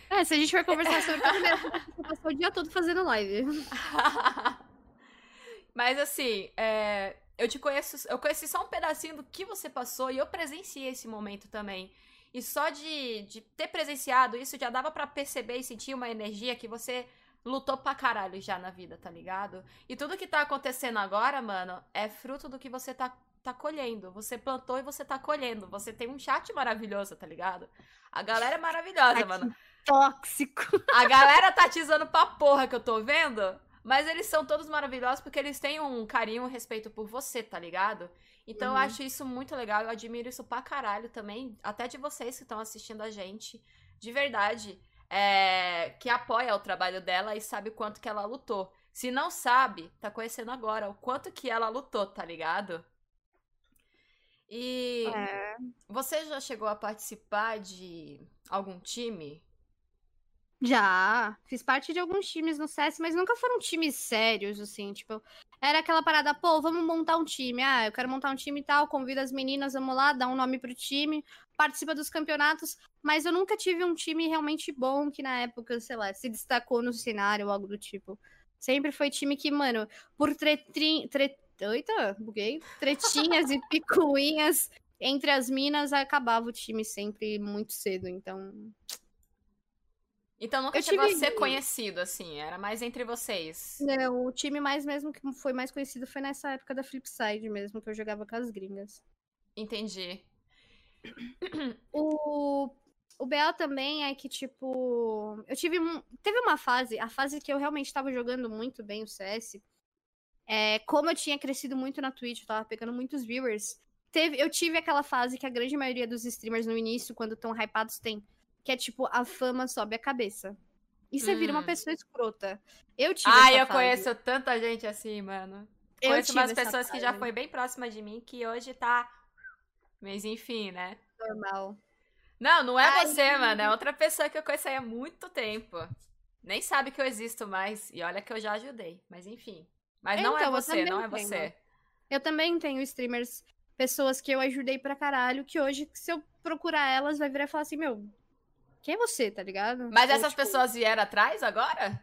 É, se a gente for conversar sobre você passou o dia todo fazendo live. mas assim, é... eu te conheço, eu conheci só um pedacinho do que você passou e eu presenciei esse momento também. E só de, de ter presenciado isso já dava para perceber e sentir uma energia que você lutou pra caralho já na vida, tá ligado? E tudo que tá acontecendo agora, mano, é fruto do que você tá, tá colhendo. Você plantou e você tá colhendo. Você tem um chat maravilhoso, tá ligado? A galera é maravilhosa, mano. Tóxico. A galera tá atizando pra porra que eu tô vendo. Mas eles são todos maravilhosos porque eles têm um carinho, um respeito por você, tá ligado? Então uhum. eu acho isso muito legal, eu admiro isso pra caralho também, até de vocês que estão assistindo a gente, de verdade, é, que apoia o trabalho dela e sabe o quanto que ela lutou. Se não sabe, tá conhecendo agora o quanto que ela lutou, tá ligado? E é. você já chegou a participar de algum time? Já, fiz parte de alguns times no CS, mas nunca foram times sérios, assim, tipo, era aquela parada, pô, vamos montar um time, ah, eu quero montar um time e tal, convido as meninas, vamos lá, dá um nome pro time, participa dos campeonatos, mas eu nunca tive um time realmente bom que na época, sei lá, se destacou no cenário ou algo do tipo. Sempre foi time que, mano, por tretrin... Tre... Eita, buguei. Tretinhas e picuinhas entre as minas, acabava o time sempre muito cedo, então então nunca eu chegou tive... a ser conhecido, assim, era mais entre vocês. Não, o time mais mesmo que foi mais conhecido foi nessa época da Flipside mesmo, que eu jogava com as gringas. Entendi. O, o BO também é que, tipo, eu tive. Um, teve uma fase, a fase que eu realmente estava jogando muito bem o CS. É, como eu tinha crescido muito na Twitch, eu tava pegando muitos viewers. Teve, eu tive aquela fase que a grande maioria dos streamers no início, quando estão hypados, tem. Que é tipo, a fama sobe a cabeça. E você hum. vira uma hum. pessoa escrota. Eu tive. Ah, eu fase. conheço tanta gente assim, mano. Eu conheço umas pessoas que já foi bem próxima de mim que hoje tá. Mas enfim, né? Normal. Não, não é Ai, você, mano. É outra pessoa que eu conheço há muito tempo. Nem sabe que eu existo mais. E olha que eu já ajudei. Mas enfim. Mas então, não é então, você, não é tenho. você. Eu também tenho streamers pessoas que eu ajudei pra caralho, que hoje, se eu procurar elas, vai virar e falar assim, meu, quem é você, tá ligado? Mas Ou, essas tipo... pessoas vieram atrás agora?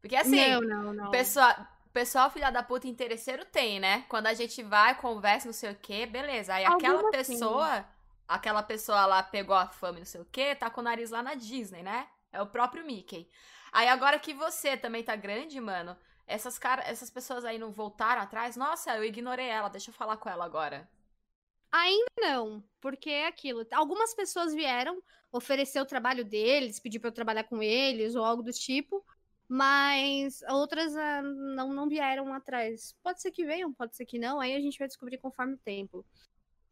Porque assim, não, não, não. Pessoa, pessoal filha da puta interesseiro tem, né? Quando a gente vai, conversa, não sei o quê, beleza. Aí Alguma aquela pessoa, sim. aquela pessoa lá pegou a fama, não sei o quê, tá com o nariz lá na Disney, né? É o próprio Mickey. Aí agora que você também tá grande, mano, essas, cara, essas pessoas aí não voltaram atrás? Nossa, eu ignorei ela, deixa eu falar com ela agora. Ainda não, porque é aquilo. Algumas pessoas vieram oferecer o trabalho deles, pedir para eu trabalhar com eles ou algo do tipo, mas outras ah, não, não vieram atrás. Pode ser que venham, pode ser que não, aí a gente vai descobrir conforme o tempo.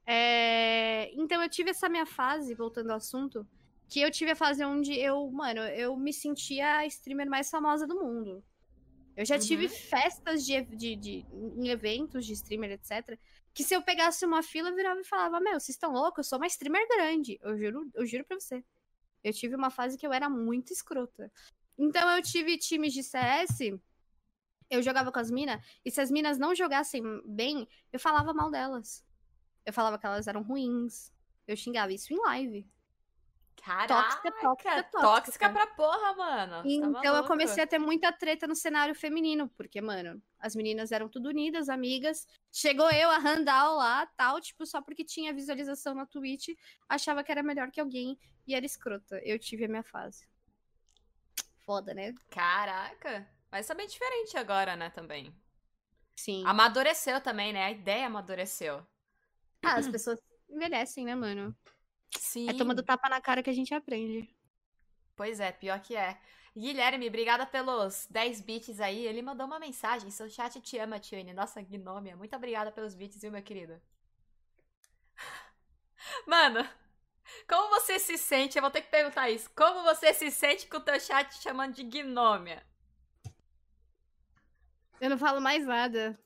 É... Então eu tive essa minha fase, voltando ao assunto, que eu tive a fase onde eu, mano, eu me sentia a streamer mais famosa do mundo. Eu já uhum. tive festas de, de, de, em eventos de streamer, etc que se eu pegasse uma fila, eu virava e falava: Meu, vocês estão loucos? Eu sou uma streamer grande. Eu juro, eu juro pra você. Eu tive uma fase que eu era muito escrota. Então eu tive times de CS, eu jogava com as minas, e se as minas não jogassem bem, eu falava mal delas. Eu falava que elas eram ruins. Eu xingava isso em live. Caraca, tóxica, tóxica, tóxica. Tóxica pra porra, mano. Tá então tá eu comecei a ter muita treta no cenário feminino, porque, mano, as meninas eram tudo unidas, amigas. Chegou eu, a Randall lá, tal, tipo, só porque tinha visualização na Twitch, achava que era melhor que alguém e era escrota. Eu tive a minha fase. Foda, né? Caraca. Mas tá bem diferente agora, né, também. Sim. Amadureceu também, né? A ideia amadureceu. Ah, as pessoas envelhecem, né, mano? Sim. É tomando tapa na cara que a gente aprende. Pois é, pior que é. Guilherme, obrigada pelos 10 bits aí. Ele mandou uma mensagem. Seu chat te ama, Tiane. Nossa, Gnômia. Muito obrigada pelos bits, viu, meu querido? Mano, como você se sente? Eu vou ter que perguntar isso. Como você se sente com o teu chat te chamando de Gnômia? Eu não falo mais nada.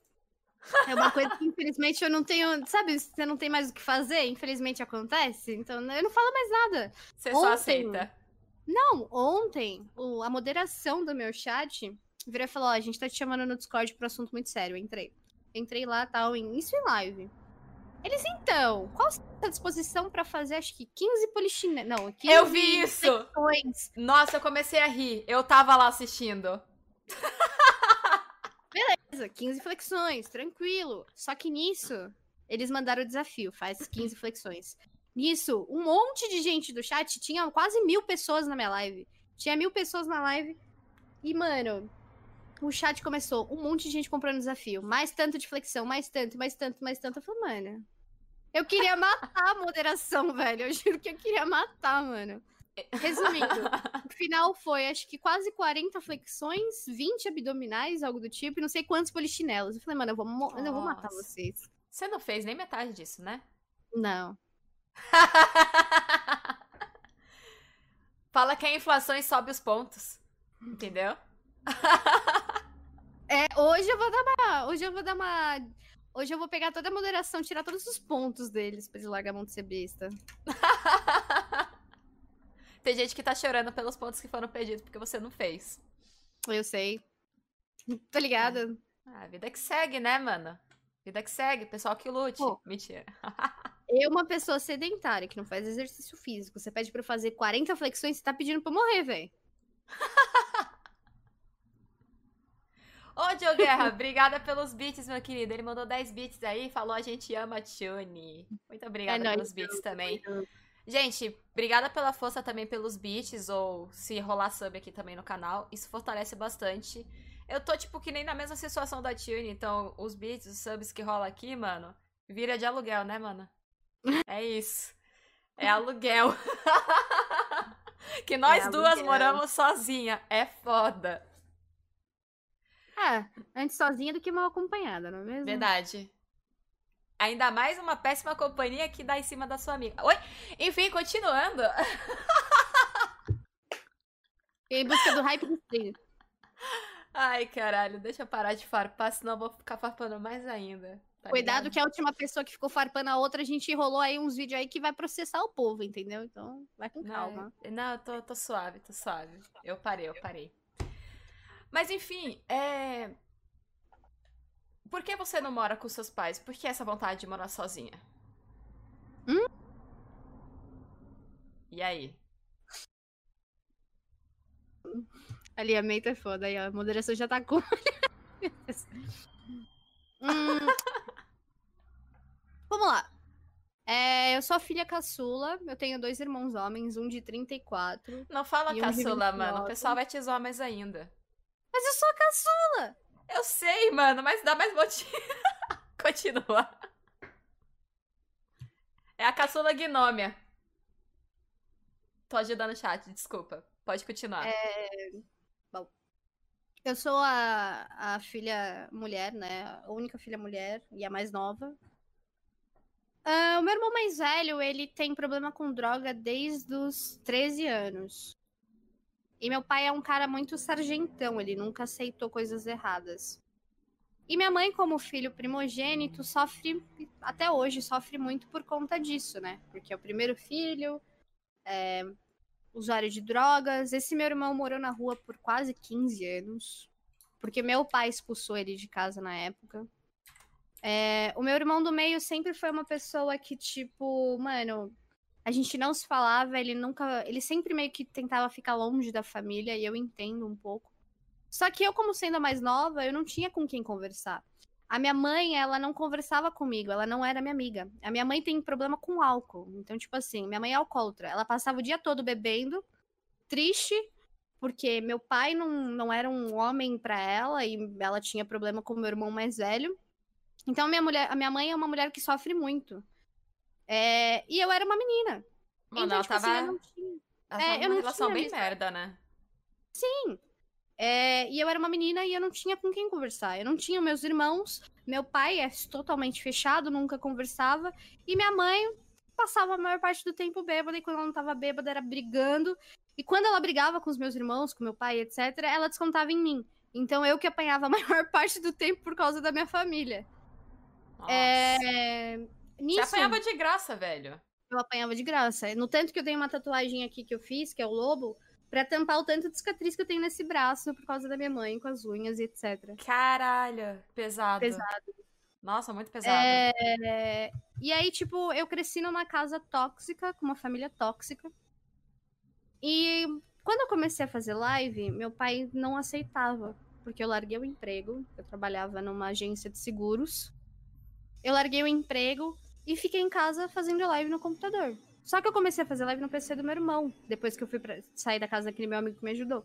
É uma coisa que, infelizmente, eu não tenho. Sabe, você não tem mais o que fazer, infelizmente acontece. Então, eu não falo mais nada. Você ontem, só aceita. Não, ontem, o, a moderação do meu chat virou e falou: Ó, a gente tá te chamando no Discord pra um assunto muito sério. Eu entrei. Entrei lá, tal, em isso em live. Eles, então, qual a disposição para fazer, acho que 15 polichinelos? Não, 15 Eu vi isso! Secções. Nossa, eu comecei a rir. Eu tava lá assistindo. Beleza, 15 flexões, tranquilo. Só que nisso, eles mandaram o desafio, faz 15 flexões. Nisso, um monte de gente do chat, tinha quase mil pessoas na minha live. Tinha mil pessoas na live. E, mano, o chat começou, um monte de gente comprando desafio. Mais tanto de flexão, mais tanto, mais tanto, mais tanto. Eu falei, mano, eu queria matar a moderação, velho. Eu juro que eu queria matar, mano. Resumindo, o final foi acho que quase 40 flexões, 20 abdominais, algo do tipo, e não sei quantos polichinelos. Eu falei, mano, eu vou, eu vou matar vocês. Você não fez nem metade disso, né? Não. Fala que a inflação sobe os pontos. Entendeu? é, hoje eu vou dar uma. Hoje eu vou dar uma. Hoje eu vou pegar toda a moderação, tirar todos os pontos deles pra eles largar a mão de ser besta. Tem gente que tá chorando pelos pontos que foram perdidos porque você não fez. Eu sei. Tô ligada. É. Ah, vida que segue, né, mano? Vida que segue, pessoal que lute. Pô, Mentira. eu, uma pessoa sedentária que não faz exercício físico, você pede pra eu fazer 40 flexões, você tá pedindo pra eu morrer, velho. Ô, Joe Guerra, obrigada pelos beats, meu querido. Ele mandou 10 beats aí e falou: a gente ama a Tune. Muito obrigada é pelos beats também. Gente, obrigada pela força também pelos beats, ou se rolar sub aqui também no canal. Isso fortalece bastante. Eu tô, tipo, que nem na mesma situação da Tune, então os beats, os subs que rola aqui, mano, vira de aluguel, né, mano? É isso. É aluguel. que nós é duas moramos sozinha. É foda. É, antes sozinha do que mal acompanhada, não é mesmo? Verdade. Ainda mais uma péssima companhia que dá em cima da sua amiga. Oi? Enfim, continuando. em busca do hype do stream. Ai, caralho, deixa eu parar de farpar, senão eu vou ficar farpando mais ainda. Tá Cuidado ligado? que a última pessoa que ficou farpando a outra, a gente enrolou aí uns vídeos aí que vai processar o povo, entendeu? Então, vai com calma. Não, não eu tô, tô suave, tô suave. Eu parei, eu parei. Mas enfim, é. Por que você não mora com seus pais? Por que essa vontade de morar sozinha? Hum? E aí? Alinhamento é foda aí. A moderação já tá com. hum. Vamos lá. É, eu sou a filha caçula, eu tenho dois irmãos homens, um de 34. Não fala caçula, um mano. O pessoal vai te zoar mais ainda. Mas eu sou a caçula! Eu sei, mano, mas dá mais motivo. Continua. É a caçula gnômia. Tô ajudando o chat, desculpa. Pode continuar. É... Bom, eu sou a, a filha mulher, né? A única filha mulher e a mais nova. Uh, o meu irmão mais velho, ele tem problema com droga desde os 13 anos. E meu pai é um cara muito sargentão, ele nunca aceitou coisas erradas. E minha mãe, como filho primogênito, sofre, até hoje, sofre muito por conta disso, né? Porque é o primeiro filho, é, usuário de drogas. Esse meu irmão morou na rua por quase 15 anos, porque meu pai expulsou ele de casa na época. É, o meu irmão do meio sempre foi uma pessoa que, tipo, mano, a gente não se falava, ele nunca. Ele sempre meio que tentava ficar longe da família, e eu entendo um pouco. Só que eu, como sendo a mais nova, eu não tinha com quem conversar. A minha mãe, ela não conversava comigo, ela não era minha amiga. A minha mãe tem problema com álcool. Então, tipo assim, minha mãe é alcoólatra. Ela passava o dia todo bebendo, triste, porque meu pai não, não era um homem para ela e ela tinha problema com meu irmão mais velho. Então, minha, mulher, a minha mãe é uma mulher que sofre muito. É, e eu era uma menina. Mano, então, ela tipo, assim, tava. Assim, eu não tinha. Ela é, uma relação bem merda, né? Sim. É, e eu era uma menina e eu não tinha com quem conversar. Eu não tinha meus irmãos. Meu pai é totalmente fechado, nunca conversava. E minha mãe passava a maior parte do tempo bêbada. E quando ela não tava bêbada, era brigando. E quando ela brigava com os meus irmãos, com meu pai, etc., ela descontava em mim. Então eu que apanhava a maior parte do tempo por causa da minha família. Nossa. É... Nisso, Você apanhava de graça, velho. Eu apanhava de graça. No tanto que eu tenho uma tatuagem aqui que eu fiz, que é o lobo, pra tampar o tanto de cicatriz que eu tenho nesse braço por causa da minha mãe, com as unhas e etc. Caralho, pesado. Pesado. Nossa, muito pesado. É... E aí, tipo, eu cresci numa casa tóxica, com uma família tóxica. E quando eu comecei a fazer live, meu pai não aceitava, porque eu larguei o emprego, eu trabalhava numa agência de seguros. Eu larguei o emprego e fiquei em casa fazendo live no computador. Só que eu comecei a fazer live no PC do meu irmão, depois que eu fui pra sair da casa daquele meu amigo que me ajudou.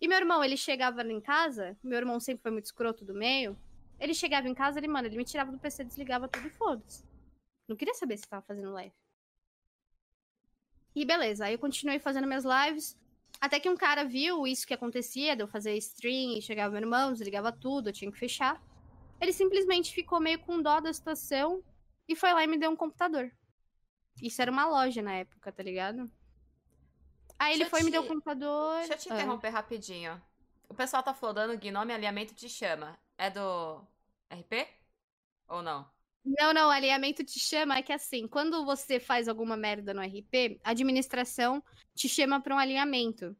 E meu irmão, ele chegava em casa, meu irmão sempre foi muito escroto do meio. Ele chegava em casa, ele, mano, ele me tirava do PC, desligava tudo e foda-se. Não queria saber se tava fazendo live. E beleza, aí eu continuei fazendo minhas lives. Até que um cara viu isso que acontecia, de eu fazer stream chegava meu irmão, desligava tudo, eu tinha que fechar. Ele simplesmente ficou meio com dó da situação e foi lá e me deu um computador. Isso era uma loja na época, tá ligado? Aí ele foi e me deu um computador. Deixa eu te ah. interromper rapidinho. O pessoal tá flodando Gnome Alinhamento te chama. É do RP? Ou não? Não, não, alinhamento te chama é que assim, quando você faz alguma merda no RP, a administração te chama para um alinhamento.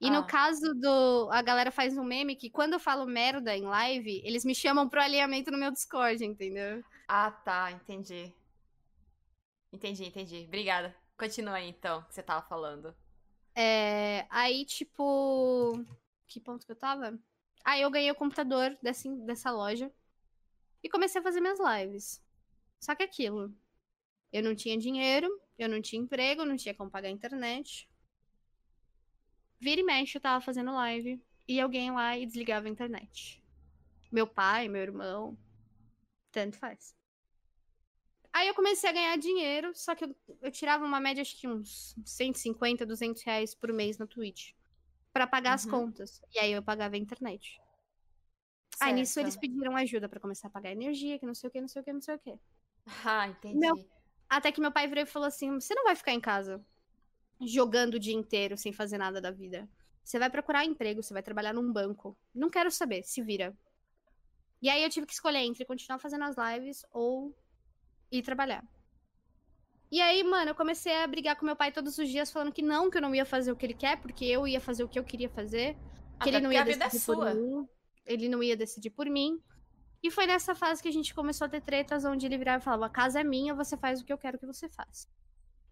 E ah. no caso do. A galera faz um meme que quando eu falo merda em live, eles me chamam pro alinhamento no meu Discord, entendeu? Ah, tá, entendi. Entendi, entendi. Obrigada. Continua aí, então, que você tava falando. É. Aí, tipo. Que ponto que eu tava? Aí eu ganhei o computador dessa, dessa loja e comecei a fazer minhas lives. Só que aquilo. Eu não tinha dinheiro, eu não tinha emprego, não tinha como pagar a internet. Vira e mexe, eu tava fazendo live e alguém lá e desligava a internet. Meu pai, meu irmão, tanto faz. Aí eu comecei a ganhar dinheiro, só que eu, eu tirava uma média, acho que uns 150, 200 reais por mês na Twitch. para pagar uhum. as contas. E aí eu pagava a internet. Certo. Aí nisso eles pediram ajuda para começar a pagar energia, que não sei o que, não sei o que, não sei o que. Ah, entendi. Meu... Até que meu pai virou e falou assim: você não vai ficar em casa jogando o dia inteiro sem fazer nada da vida. Você vai procurar emprego, você vai trabalhar num banco. Não quero saber, se vira. E aí eu tive que escolher entre continuar fazendo as lives ou ir trabalhar. E aí, mano, eu comecei a brigar com meu pai todos os dias, falando que não, que eu não ia fazer o que ele quer, porque eu ia fazer o que eu queria fazer. Que Até ele não ia decidir é por mim. Ele não ia decidir por mim. E foi nessa fase que a gente começou a ter tretas onde ele virava e falava: a casa é minha, você faz o que eu quero que você faça.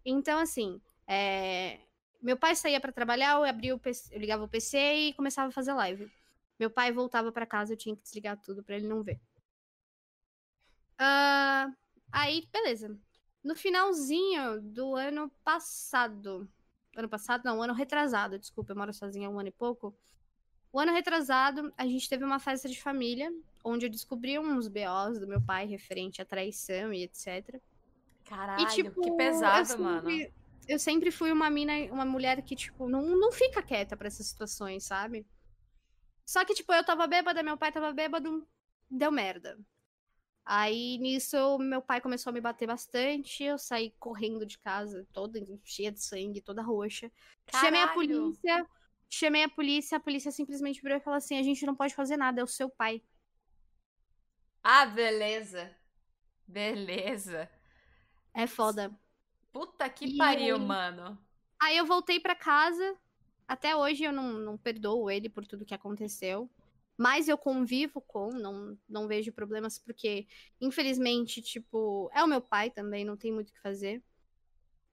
Então, assim, é... Meu pai saía para trabalhar, eu abria o PC, eu ligava o PC e começava a fazer live. Meu pai voltava para casa, eu tinha que desligar tudo para ele não ver. Uh, aí, beleza. No finalzinho do ano passado. Ano passado, não, ano retrasado, desculpa, eu moro sozinha há um ano e pouco. O ano retrasado, a gente teve uma festa de família, onde eu descobri uns BOs do meu pai referente à traição e etc. Caralho, e, tipo, que pesado, mano eu sempre fui uma mina, uma mulher que, tipo, não, não fica quieta para essas situações, sabe? Só que, tipo, eu tava bêbada, meu pai tava bêbado, deu merda. Aí, nisso, meu pai começou a me bater bastante, eu saí correndo de casa, toda cheia de sangue, toda roxa. Caralho. Chamei a polícia, chamei a polícia, a polícia simplesmente virou e falou assim, a gente não pode fazer nada, é o seu pai. Ah, beleza. Beleza. É foda. Puta que e pariu, mano. Aí eu voltei para casa. Até hoje eu não, não perdoo ele por tudo que aconteceu. Mas eu convivo com, não, não vejo problemas, porque, infelizmente, tipo, é o meu pai também, não tem muito o que fazer.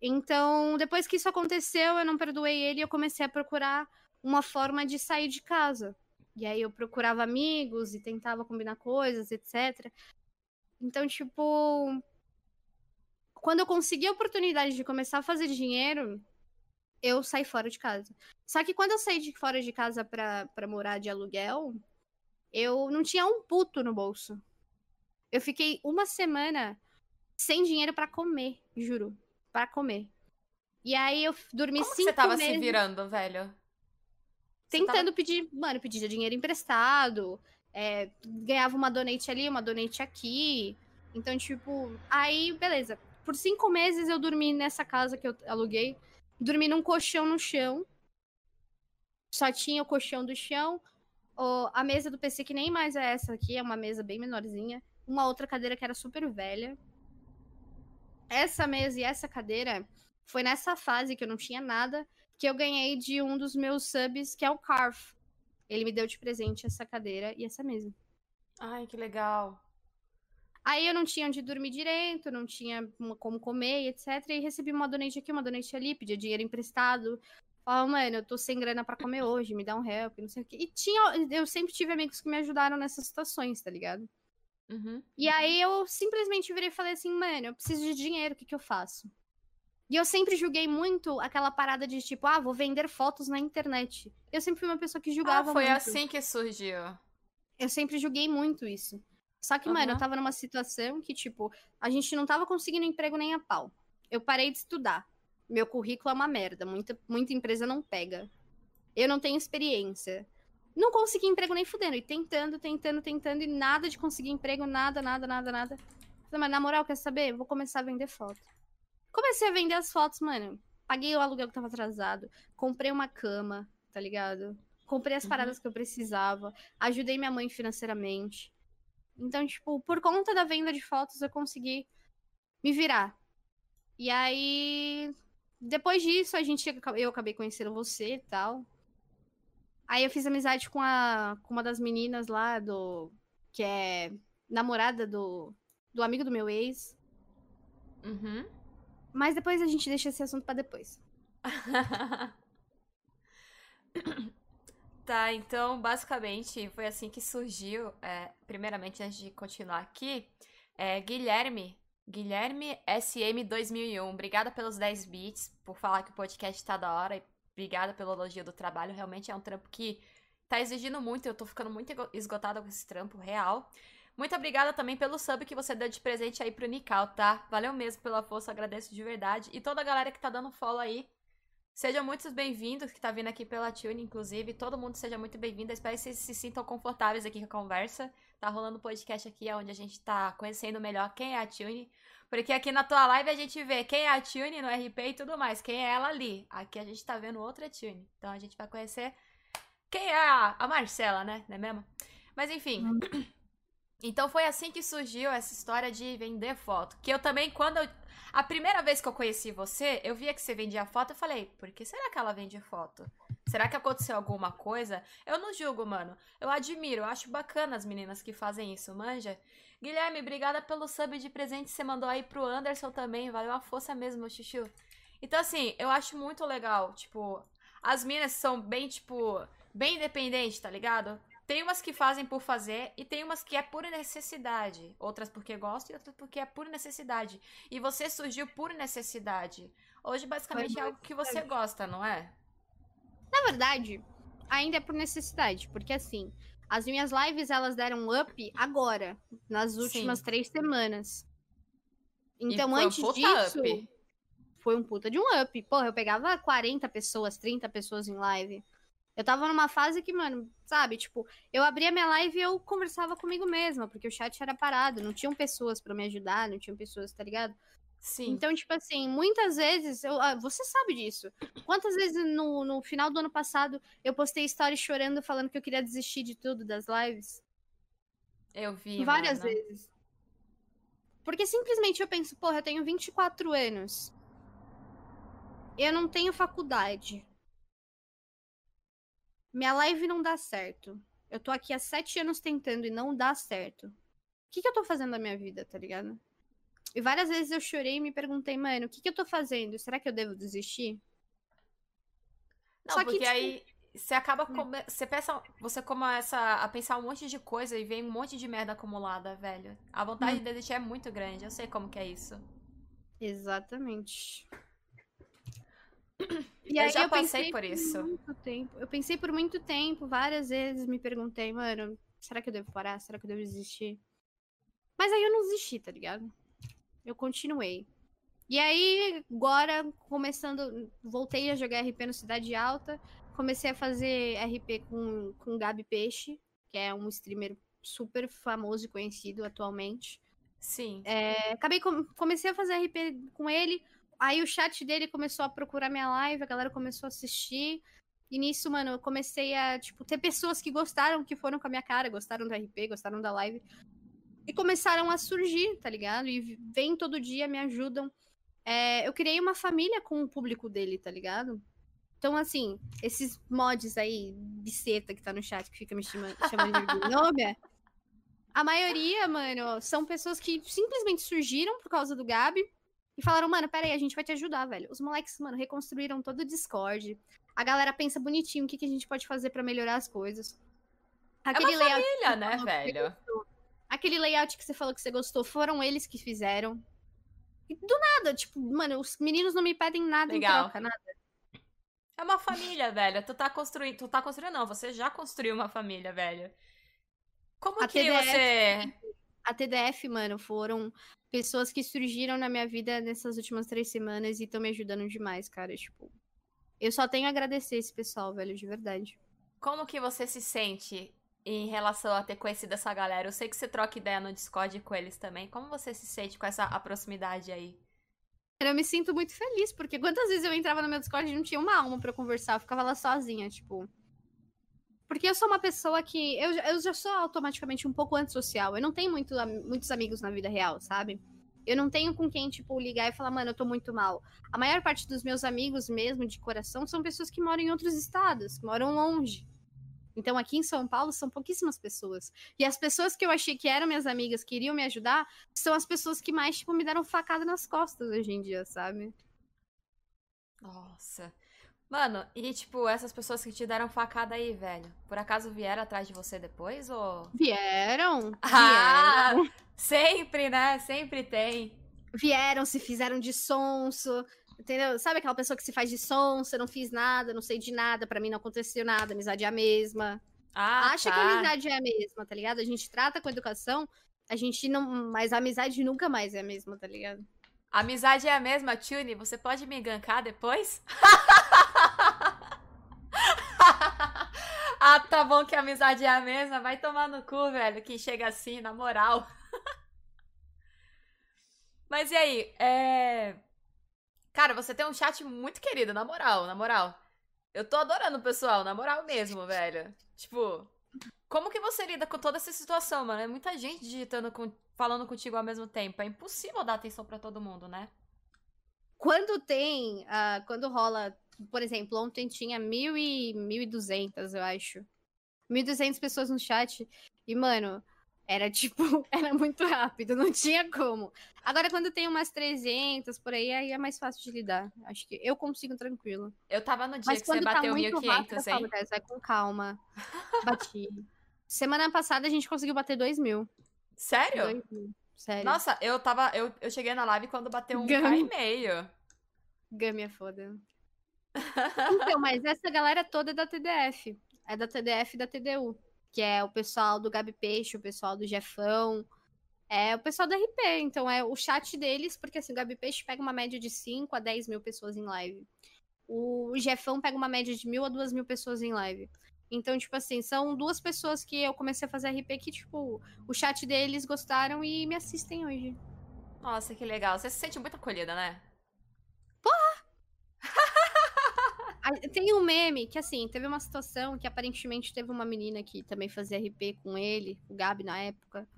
Então, depois que isso aconteceu, eu não perdoei ele e eu comecei a procurar uma forma de sair de casa. E aí eu procurava amigos e tentava combinar coisas, etc. Então, tipo, quando eu consegui a oportunidade de começar a fazer dinheiro, eu saí fora de casa. Só que quando eu saí de fora de casa pra, pra morar de aluguel, eu não tinha um puto no bolso. Eu fiquei uma semana sem dinheiro para comer, juro. para comer. E aí eu dormi Como cinco você tava meses... se virando, velho? Tentando tava... pedir, mano, pedir dinheiro emprestado. É, ganhava uma donate ali, uma donate aqui. Então, tipo, aí, beleza por cinco meses eu dormi nessa casa que eu aluguei. Dormi num colchão no chão. Só tinha o colchão do chão. a mesa do PC, que nem mais é essa aqui, é uma mesa bem menorzinha. Uma outra cadeira que era super velha. Essa mesa e essa cadeira foi nessa fase que eu não tinha nada que eu ganhei de um dos meus subs, que é o Carf. Ele me deu de presente essa cadeira e essa mesa. Ai, que legal. Aí eu não tinha onde dormir direito, não tinha como comer, etc. E recebi uma donate aqui, uma donate ali, pedia dinheiro emprestado. Falava, mano, eu tô sem grana para comer hoje, me dá um help, não sei o quê. E tinha, eu sempre tive amigos que me ajudaram nessas situações, tá ligado? Uhum. E aí eu simplesmente virei e falei assim, mano, eu preciso de dinheiro, o que, que eu faço? E eu sempre julguei muito aquela parada de tipo, ah, vou vender fotos na internet. Eu sempre fui uma pessoa que julgava ah, foi muito. assim que surgiu. Eu sempre julguei muito isso. Só que, uhum. mano, eu tava numa situação que, tipo, a gente não tava conseguindo emprego nem a pau. Eu parei de estudar. Meu currículo é uma merda. Muita, muita empresa não pega. Eu não tenho experiência. Não consegui emprego nem fudendo. E tentando, tentando, tentando. E nada de conseguir emprego, nada, nada, nada, nada. Falei, mas na moral, quer saber? Vou começar a vender foto. Comecei a vender as fotos, mano. Paguei o aluguel que tava atrasado. Comprei uma cama, tá ligado? Comprei as uhum. paradas que eu precisava. Ajudei minha mãe financeiramente. Então, tipo, por conta da venda de fotos, eu consegui me virar. E aí, depois disso, a gente, eu acabei conhecendo você e tal. Aí eu fiz amizade com, a, com uma das meninas lá do. que é namorada do, do amigo do meu ex. Uhum. Mas depois a gente deixa esse assunto para depois. Tá, então basicamente foi assim que surgiu. É, primeiramente, antes de continuar aqui, é, Guilherme, Guilherme SM2001, obrigada pelos 10 bits, por falar que o podcast tá da hora e obrigada pelo elogio do trabalho. Realmente é um trampo que tá exigindo muito, eu tô ficando muito esgotada com esse trampo real. Muito obrigada também pelo sub que você deu de presente aí pro Nical, tá? Valeu mesmo pela força, agradeço de verdade. E toda a galera que tá dando follow aí, sejam muito bem-vindos, que tá vindo aqui pela Tune, inclusive. Todo mundo seja muito bem-vindo. Espero que vocês se sintam confortáveis aqui com a conversa. Tá rolando um podcast aqui onde a gente tá conhecendo melhor quem é a Tune. Porque aqui na tua live a gente vê quem é a Tune no RP e tudo mais, quem é ela ali. Aqui a gente tá vendo outra Tune. Então a gente vai conhecer quem é a, a Marcela, né? Não é mesmo? Mas enfim. Hum. Então foi assim que surgiu essa história de vender foto. Que eu também, quando eu. A primeira vez que eu conheci você, eu via que você vendia foto, eu falei, por que será que ela vende foto? Será que aconteceu alguma coisa? Eu não julgo, mano. Eu admiro, eu acho bacana as meninas que fazem isso, manja? Guilherme, obrigada pelo sub de presente que você mandou aí pro Anderson também. Valeu a força mesmo, Chuchu. Então, assim, eu acho muito legal. Tipo, as minas são bem, tipo, bem independentes, tá ligado? Tem umas que fazem por fazer e tem umas que é por necessidade. Outras porque gostam e outras porque é por necessidade. E você surgiu por necessidade. Hoje, basicamente, é algo que você gosta, não é? Na verdade, ainda é por necessidade. Porque, assim, as minhas lives, elas deram up agora. Nas últimas Sim. três semanas. Então, antes um disso... Up. Foi um puta de um up. Porra, eu pegava 40 pessoas, 30 pessoas em live. Eu tava numa fase que, mano, sabe, tipo, eu abria minha live e eu conversava comigo mesma, porque o chat era parado, não tinham pessoas para me ajudar, não tinham pessoas, tá ligado? Sim. Então, tipo assim, muitas vezes, eu, ah, você sabe disso. Quantas vezes no, no final do ano passado eu postei stories chorando, falando que eu queria desistir de tudo das lives? Eu vi. Várias mano. vezes. Porque simplesmente eu penso, porra, eu tenho 24 anos. Eu não tenho faculdade. Minha live não dá certo. Eu tô aqui há sete anos tentando e não dá certo. O que, que eu tô fazendo na minha vida, tá ligado? E várias vezes eu chorei e me perguntei, mano, o que, que eu tô fazendo? Será que eu devo desistir? Não, Só porque que, tipo... aí você acaba. Hum. Come... Você, pensa... você começa a pensar um monte de coisa e vem um monte de merda acumulada, velho. A vontade hum. de desistir é muito grande. Eu sei como que é isso. Exatamente. E eu já eu passei por isso. Muito tempo. Eu pensei por muito tempo, várias vezes me perguntei, mano, será que eu devo parar? Será que eu devo desistir? Mas aí eu não desisti, tá ligado? Eu continuei. E aí, agora, começando, voltei a jogar RP no Cidade Alta, comecei a fazer RP com, com Gabi Peixe, que é um streamer super famoso e conhecido atualmente. Sim. É, acabei, comecei a fazer RP com ele, Aí o chat dele começou a procurar minha live, a galera começou a assistir. E nisso, mano, eu comecei a, tipo, ter pessoas que gostaram, que foram com a minha cara, gostaram do RP, gostaram da live. E começaram a surgir, tá ligado? E vêm todo dia, me ajudam. É, eu criei uma família com o público dele, tá ligado? Então, assim, esses mods aí, biceta que tá no chat, que fica me chamando, chamando de nome, a maioria, mano, são pessoas que simplesmente surgiram por causa do Gabi e falaram, mano, peraí, a gente vai te ajudar, velho. Os moleques, mano, reconstruíram todo o Discord. A galera pensa bonitinho o que, que a gente pode fazer para melhorar as coisas. Aquele é uma família, né, velho? Aquele layout que você falou que você gostou, foram eles que fizeram. E do nada, tipo, mano, os meninos não me pedem nada Legal. em troca, nada. É uma família, velho. Tu tá construindo. Tu tá construindo, não. Você já construiu uma família, velho. Como a que TDF, você. A TDF, mano, foram pessoas que surgiram na minha vida nessas últimas três semanas e estão me ajudando demais, cara. Tipo, eu só tenho a agradecer esse pessoal, velho, de verdade. Como que você se sente em relação a ter conhecido essa galera? Eu sei que você troca ideia no Discord com eles também. Como você se sente com essa proximidade aí? Eu me sinto muito feliz, porque quantas vezes eu entrava no meu Discord e não tinha uma alma para conversar, eu ficava lá sozinha, tipo. Porque eu sou uma pessoa que. Eu, eu já sou automaticamente um pouco antissocial. Eu não tenho muito, muitos amigos na vida real, sabe? Eu não tenho com quem, tipo, ligar e falar, mano, eu tô muito mal. A maior parte dos meus amigos mesmo, de coração, são pessoas que moram em outros estados, que moram longe. Então, aqui em São Paulo, são pouquíssimas pessoas. E as pessoas que eu achei que eram minhas amigas, que iriam me ajudar, são as pessoas que mais, tipo, me deram facada nas costas hoje em dia, sabe? Nossa. Mano, e tipo, essas pessoas que te deram facada aí, velho, por acaso vieram atrás de você depois ou. Vieram! Ah! Vieram. Sempre, né? Sempre tem. Vieram, se fizeram de sonso. Entendeu? Sabe aquela pessoa que se faz de sonso, eu não fiz nada, não sei de nada, para mim não aconteceu nada, amizade é a mesma. Ah, acha tá. que a amizade é a mesma, tá ligado? A gente trata com educação, a gente não. Mas a amizade nunca mais é a mesma, tá ligado? Amizade é a mesma, Tune. Você pode me gankar depois? ah, tá bom que a amizade é a mesma. Vai tomar no cu, velho. Quem chega assim, na moral. Mas e aí? É. Cara, você tem um chat muito querido, na moral, na moral. Eu tô adorando o pessoal, na moral mesmo, velho. Tipo, como que você lida com toda essa situação, mano? É muita gente digitando, com... falando contigo ao mesmo tempo. É impossível dar atenção pra todo mundo, né? Quando tem, ah, quando rola, por exemplo, ontem tinha mil e, 1.200, eu acho. 1.200 pessoas no chat. E, mano, era tipo, era muito rápido, não tinha como. Agora, quando tem umas 300 por aí, aí é mais fácil de lidar. Acho que eu consigo tranquilo. Eu tava no dia Mas que você tá bateu muito 1.500, rápido, hein? falo, "Guys, vai com calma. Bati. Semana passada a gente conseguiu bater 2 mil. Sério? 2 mil. Sério. Nossa, eu tava. Eu, eu cheguei na live quando bateu um Gami. e meio. Gami é foda. Então, mas essa galera toda é da TDF. É da TDF e da TDU. Que é o pessoal do Gabi Peixe, o pessoal do Jefão. É o pessoal da RP. Então, é o chat deles, porque assim, o Gabi Peixe pega uma média de 5 a 10 mil pessoas em live. O Jefão pega uma média de mil a duas mil pessoas em live. Então, tipo assim, são duas pessoas que eu comecei a fazer RP que, tipo, o chat deles gostaram e me assistem hoje. Nossa, que legal. Você se sente muito acolhida, né? Ah, Tem um meme que, assim, teve uma situação que aparentemente teve uma menina que também fazia RP com ele, o Gabi na época.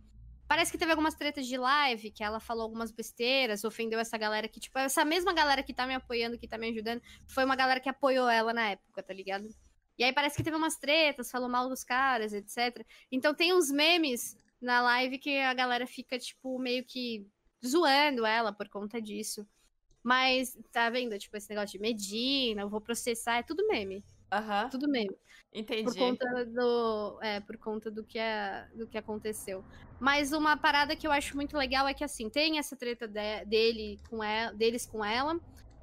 Parece que teve algumas tretas de live, que ela falou algumas besteiras, ofendeu essa galera que, tipo, essa mesma galera que tá me apoiando, que tá me ajudando, foi uma galera que apoiou ela na época, tá ligado? E aí parece que teve umas tretas, falou mal dos caras, etc. Então tem uns memes na live que a galera fica, tipo, meio que zoando ela por conta disso. Mas, tá vendo? Tipo, esse negócio de Medina, eu vou processar, é tudo meme. Aham, Tudo meme. entendi. Por conta do. É, por conta do que, é, do que aconteceu. Mas uma parada que eu acho muito legal é que, assim, tem essa treta de- dele com ela, deles com ela,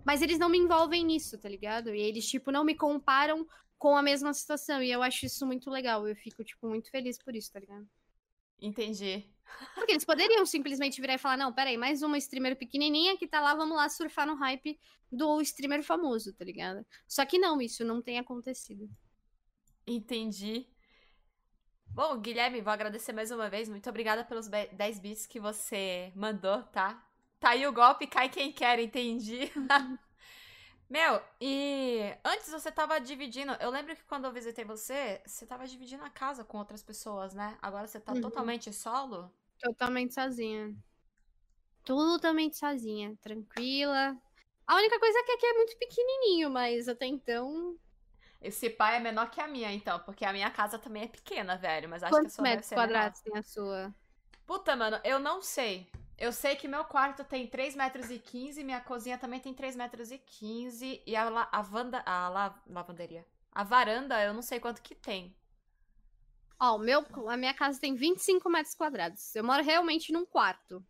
mas eles não me envolvem nisso, tá ligado? E eles, tipo, não me comparam com a mesma situação. E eu acho isso muito legal. Eu fico, tipo, muito feliz por isso, tá ligado? Entendi. Porque eles poderiam simplesmente virar e falar: não, peraí, mais uma streamer pequenininha que tá lá, vamos lá surfar no hype do streamer famoso, tá ligado? Só que não, isso não tem acontecido. Entendi. Bom, Guilherme, vou agradecer mais uma vez. Muito obrigada pelos be- 10 bits que você mandou, tá? Tá aí o golpe, cai quem quer, entendi. Meu, e antes você tava dividindo. Eu lembro que quando eu visitei você, você tava dividindo a casa com outras pessoas, né? Agora você tá Uhum. totalmente solo? Totalmente sozinha. Totalmente sozinha, tranquila. A única coisa é que aqui é muito pequenininho, mas até então. Esse pai é menor que a minha, então, porque a minha casa também é pequena, velho. Mas acho que a Quantos sua deve metros ser menor. quadrados tem a sua? Puta, mano, eu não sei. Eu sei que meu quarto tem 3 metros e 15, minha cozinha também tem 3 metros e 15, e a, la- a, vanda, a la- lavanderia. A varanda, eu não sei quanto que tem. Ó, o meu, a minha casa tem 25 metros quadrados. Eu moro realmente num quarto.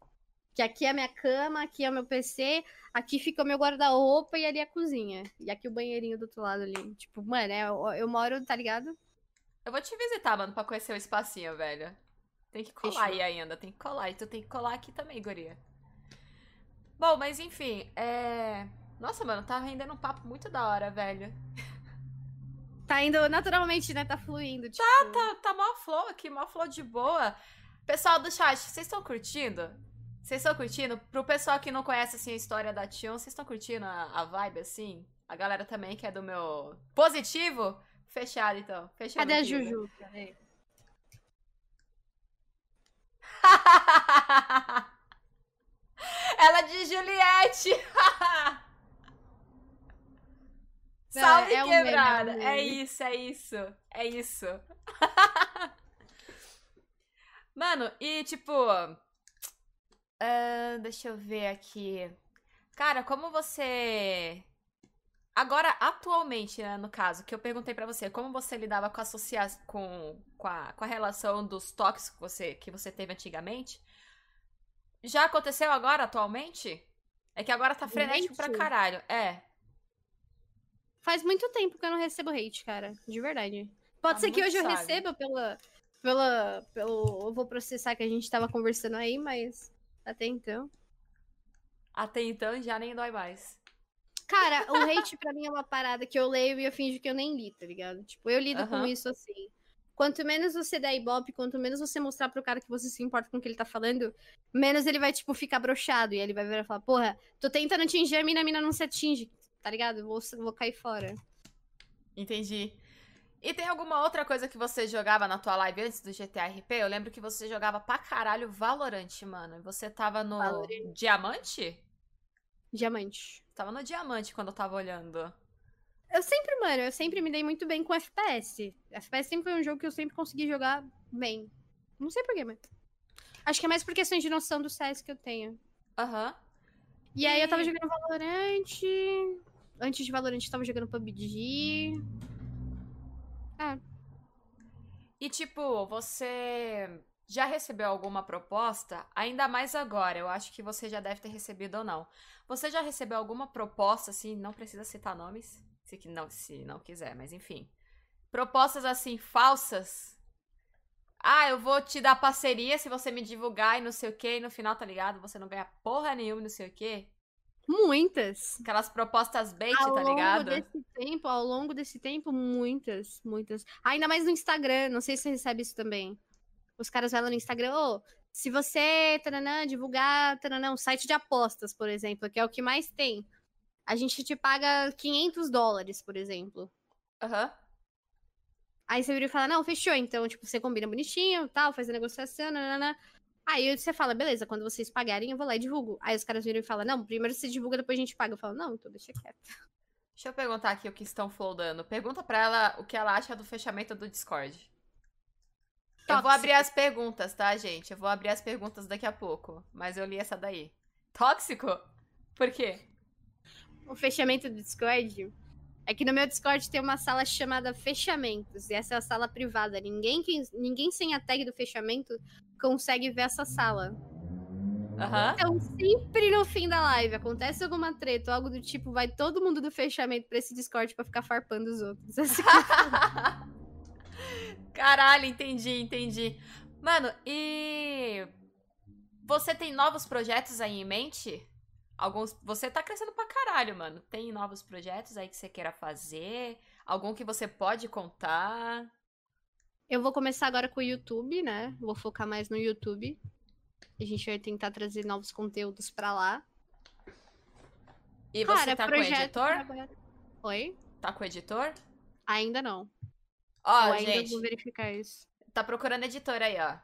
Que aqui é a minha cama, aqui é o meu PC, aqui fica o meu guarda-roupa e ali a cozinha. E aqui o banheirinho do outro lado ali. Tipo, mano, é- eu, eu moro, tá ligado? Eu vou te visitar, mano, pra conhecer o espacinho, velho. Tem que colar Fechou. aí ainda, tem que colar. E tu tem que colar aqui também, guria. Bom, mas enfim, é... Nossa, mano, tá rendendo um papo muito da hora, velho. Tá indo naturalmente, né? Tá fluindo. Tipo... Tá, tá mó flow aqui, mó flow de boa. Pessoal do chat, vocês estão curtindo? Vocês estão curtindo? Pro pessoal que não conhece, assim, a história da Tion, vocês estão curtindo a, a vibe, assim? A galera também que é do meu positivo? Fechado, então. Fechado Cadê a né? Juju? Cadê? Ela de Juliette! Salve é um meme, é um quebrada! meme. É isso, é isso. É isso. Mano, e tipo. ah, deixa eu ver aqui. Cara, como você. Agora, atualmente, né, no caso, que eu perguntei pra você, como você lidava com a, associa... com, com, a, com a relação dos toques que você, que você teve antigamente? Já aconteceu agora, atualmente? É que agora tá frenético pra Hate? caralho. É. Faz muito tempo que eu não recebo hate, cara. De verdade. Pode Tá ser que hoje eu sábio. receba pela, pela, pelo. Eu vou processar que a gente tava conversando aí, mas até então. Até então já nem dói mais. Cara, o hate pra mim é uma parada que eu leio e eu finjo que eu nem li, tá ligado? Tipo, eu lido com Aham. isso assim. Quanto menos você der ibope, quanto menos você mostrar pro cara que você se importa com o que ele tá falando, menos ele vai, tipo, ficar broxado. E ele vai virar e falar, porra, tô tentando atingir a mina, a mina não se atinge, tá ligado? Vou, vou cair fora. Entendi. E tem alguma outra coisa que você jogava na tua live antes do GTA RP? Eu lembro que você jogava pra caralho Valorant, mano. E você tava no Valorant. Diamante? Diamante. Tava no Diamante quando eu tava olhando. Eu sempre, mano, eu sempre me dei muito bem com FPS. FPS sempre foi um jogo que eu sempre consegui jogar bem. Não sei porquê, mas. Acho que é mais por questões de noção do CS que eu tenho. Aham. E aí eu tava E- jogando Valorant. Antes de Valorant eu tava jogando PUBG. E tipo, você já recebeu alguma proposta? Ainda mais agora, eu acho que você já deve ter recebido ou não. Você já recebeu alguma proposta, assim, não precisa citar nomes, se não, se não quiser, mas enfim. Propostas assim, falsas. Ah, eu vou te dar parceria se você me divulgar e não sei o que, e no final, tá ligado? Você não ganha porra nenhuma, não sei o que. Muitas. Aquelas propostas bait, ao tá longo ligado? desse tempo, ao longo desse tempo, muitas, muitas. Ainda mais no Instagram, não sei se você recebe isso também. Os caras falam no Instagram, ô, se você, taranã, divulgar, taranã, um site de apostas, por exemplo, que é o que mais tem, a gente te paga 500 dólares, por exemplo. Aham. Aí você vira e fala, não, fechou, então, tipo, você combina bonitinho, tal, faz a negociação, nanana. Aí você fala, beleza, quando vocês pagarem, eu vou lá e divulgo. Aí os caras viram e falam, não, primeiro você divulga, depois a gente paga. Eu falo, não, então deixa quieto. Deixa eu perguntar aqui o que estão flodando. Pergunta pra ela o que ela acha do fechamento do Discord. Eu vou Tóxico. abrir as perguntas, tá, gente? Eu vou abrir as perguntas daqui a pouco. Mas eu li essa daí. Tóxico? Por quê? o fechamento do Discord é que no meu Discord tem uma sala chamada Fechamentos. E essa é a sala privada. Ninguém, que, ninguém sem a tag do fechamento consegue ver essa sala. Aham. Então, sempre no fim da live acontece alguma treta algo do tipo, vai todo mundo do fechamento pra esse Discord pra ficar farpando os outros. Assim. Caralho, entendi, entendi. Mano, e. Você tem novos projetos aí em mente? Alguns. Você tá crescendo pra caralho, mano. Tem novos projetos aí que você queira fazer? Algum que você pode contar? Eu vou começar agora com o YouTube, né? Vou focar mais no YouTube. A gente vai tentar trazer novos conteúdos pra lá. E você Cara, tá com o projeto editor? Oi? Tá com o editor? Ainda não. Ó, ainda gente, vou verificar isso. tá procurando editor aí, ó.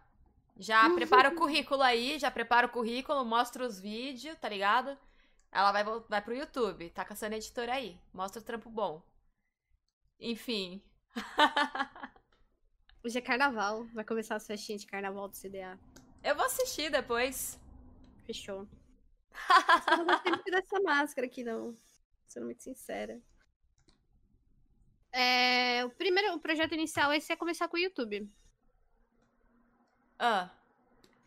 Já prepara o currículo aí, já prepara o currículo, mostra os vídeos, tá ligado? Ela vai, vai pro YouTube, tá caçando editor aí. Mostra o trampo bom. Enfim. Hoje é carnaval. Vai começar as festinhas de carnaval do CDA. Eu vou assistir depois. Fechou. Eu não gostei muito dessa máscara aqui, não. Sendo muito sincera. É, o primeiro o projeto inicial esse é começar com o YouTube. Ah,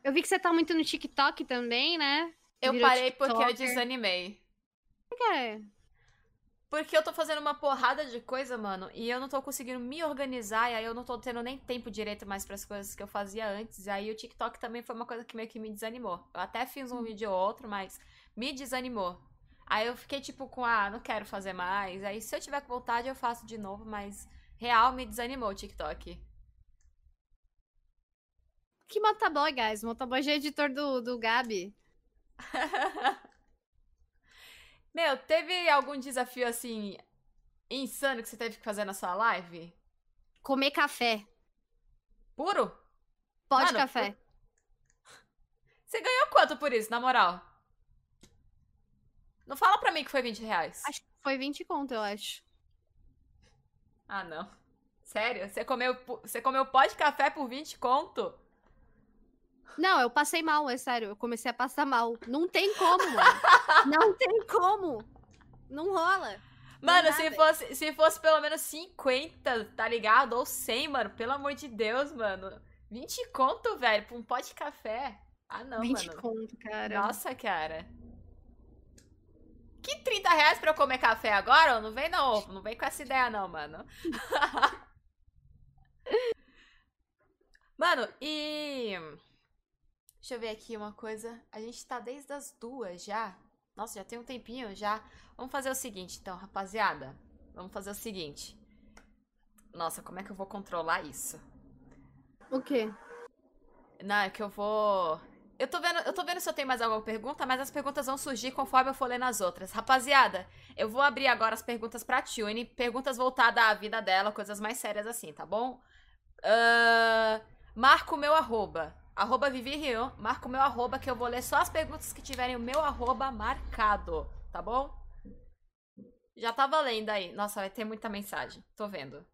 Eu vi que você tá muito no TikTok também, né? eu Virou parei porque eu TikToker. desanimei. Que é? Porque eu tô fazendo uma porrada de coisa, mano, e eu não tô conseguindo me organizar, e aí eu não tô tendo nem tempo direito mais pras coisas que eu fazia antes. E aí o TikTok também foi uma coisa que meio que me desanimou. Eu até fiz um vídeo ou outro, mas me desanimou. Aí eu fiquei tipo com, ah, não quero fazer mais. Aí se eu tiver com vontade eu faço de novo, mas real me desanimou o TikTok. Que motoboy, guys? Motoboy já é editor do, do Gabi. Meu, teve algum desafio assim insano que você teve que fazer na sua live? Comer café. Puro? Pode Mano, café. Você ganhou quanto por isso, na moral? Não fala pra mim que foi 20 reais. Acho que foi 20 conto, eu acho. Ah, não. Sério? Você comeu, você comeu pó de café por 20 conto? Não, eu passei mal, é sério. Eu comecei a passar mal. Não tem como, mano. Não tem como. Não rola. Mano, Não se fosse, se fosse pelo menos 50, tá ligado? Ou 100, mano. Pelo amor de Deus, mano. 20 conto, velho, pra um pó de café. Ah, não, 20 mano. conto, cara. Nossa, cara. Que 30 reais pra eu comer café agora? Não vem não, não vem com essa ideia não, mano. Mano, e. Deixa eu ver aqui uma coisa. A gente tá desde as duas já. Nossa, já tem um tempinho já. Vamos fazer o seguinte, então, rapaziada. Vamos fazer o seguinte. Nossa, como é que eu vou controlar isso? O quê? Não, é que eu vou. Eu tô vendo, eu tô vendo se eu tenho mais alguma pergunta, mas as perguntas vão surgir conforme eu for lendo as outras. Rapaziada, eu vou abrir agora as perguntas pra Tune, perguntas voltadas à vida dela, coisas mais sérias assim, tá bom? Uh, marco meu arroba. Arroba Vivi Rio, marco meu arroba que eu vou ler só as perguntas que tiverem o meu arroba marcado, tá bom? Já tá valendo aí. Nossa, vai ter muita mensagem. Tô vendo.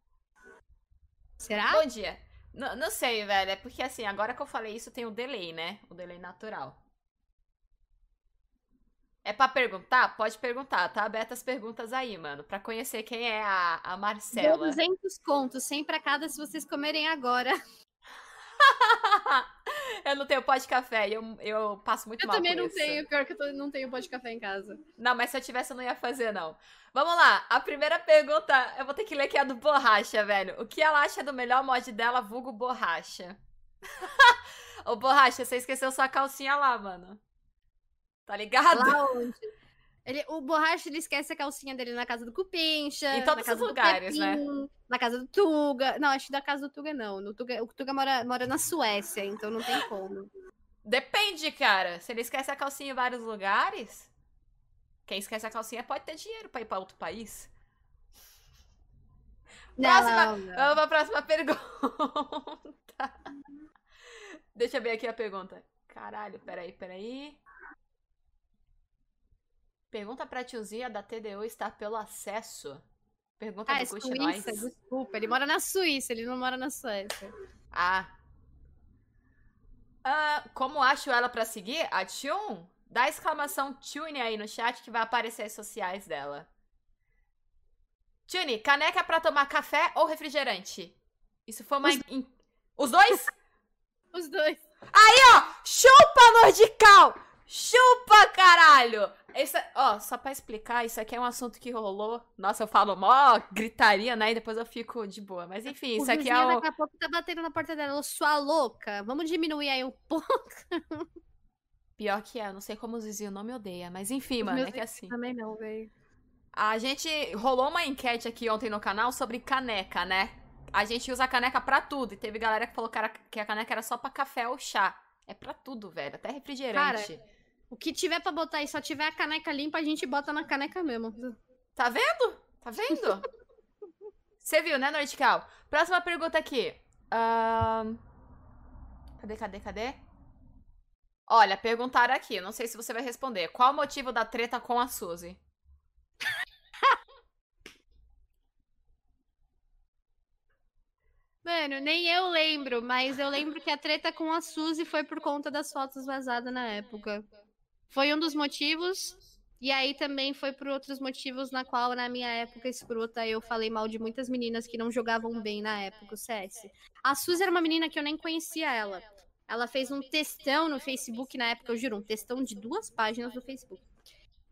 Será? Bom dia. N não sei, velho. É porque assim, agora que eu falei isso, tem o delay, né? O delay natural. É pra perguntar? Pode perguntar. Tá aberta as perguntas aí, mano. Pra conhecer quem é a, a Marcela. 200 contos, 100 pra cada se vocês comerem agora. eu não tenho pó de café eu, eu passo muito eu mal Eu também não isso. tenho, pior que eu não tenho pó de café em casa. Não, mas se eu tivesse eu não ia fazer, não. Vamos lá, a primeira pergunta, eu vou ter que ler que é a do Borracha, velho. O que ela acha do melhor mod dela, vulgo Borracha? Ô, Borracha, você esqueceu sua calcinha lá, mano. Tá ligado? Lá onde? Ele, o Borracha, ele esquece a calcinha dele na casa do Cupincha. Em todos os lugares, né? Na casa do Tuga. Não, acho que da casa do Tuga não. No Tuga, o Tuga mora, mora na Suécia, então não tem como. Depende, cara. Se ele esquece a calcinha em vários lugares, quem esquece a calcinha pode ter dinheiro pra ir pra outro país. Não, próxima, não, não. Vamos pra próxima pergunta. Deixa eu ver aqui a pergunta. Caralho, peraí, peraí. Pergunta pra tiozinha da TDU está pelo acesso. Pergunta ah, do é Suíça, desculpa. Ele mora na Suíça, ele não mora na Suécia. Ah. Uh, como acho ela pra seguir? A Tune? Dá exclamação Tune aí no chat que vai aparecer as sociais dela. Tune, caneca pra tomar café ou refrigerante? Isso foi uma... Os, in... Os dois? Os dois. Aí, ó! Chupa, Nordical! Chupa, caralho! Isso, ó, só pra explicar, isso aqui é um assunto que rolou. Nossa, eu falo mó gritaria, né? E depois eu fico de boa. Mas enfim, isso aqui é o. Daqui a pouco tá batendo na porta dela, sua louca. Vamos diminuir aí um pouco. Pior que é, não sei como os vizinhos não me odeiam, mas enfim, Os mano, é que assim. Também não, velho. A gente rolou uma enquete aqui ontem no canal sobre caneca, né? A gente usa caneca pra tudo. E teve galera que falou que a caneca era só pra café ou chá. É pra tudo, velho. Até refrigerante. Cara, o que tiver pra botar aí, só tiver a caneca limpa, a gente bota na caneca mesmo. Tá vendo? Tá vendo? Você viu, né, Nordical? Próxima pergunta aqui. Um... Cadê, cadê, cadê? Olha, perguntaram aqui. Não sei se você vai responder. Qual o motivo da treta com a Suzy? Mano, nem eu lembro, mas eu lembro que a treta com a Suzy foi por conta das fotos vazadas na época. Foi um dos motivos. E aí também foi por outros motivos na qual, na minha época escrota, eu falei mal de muitas meninas que não jogavam bem na época o CS. A Suzy era uma menina que eu nem conhecia ela. Ela fez um textão no Facebook na época, eu juro, um textão de duas páginas no Facebook.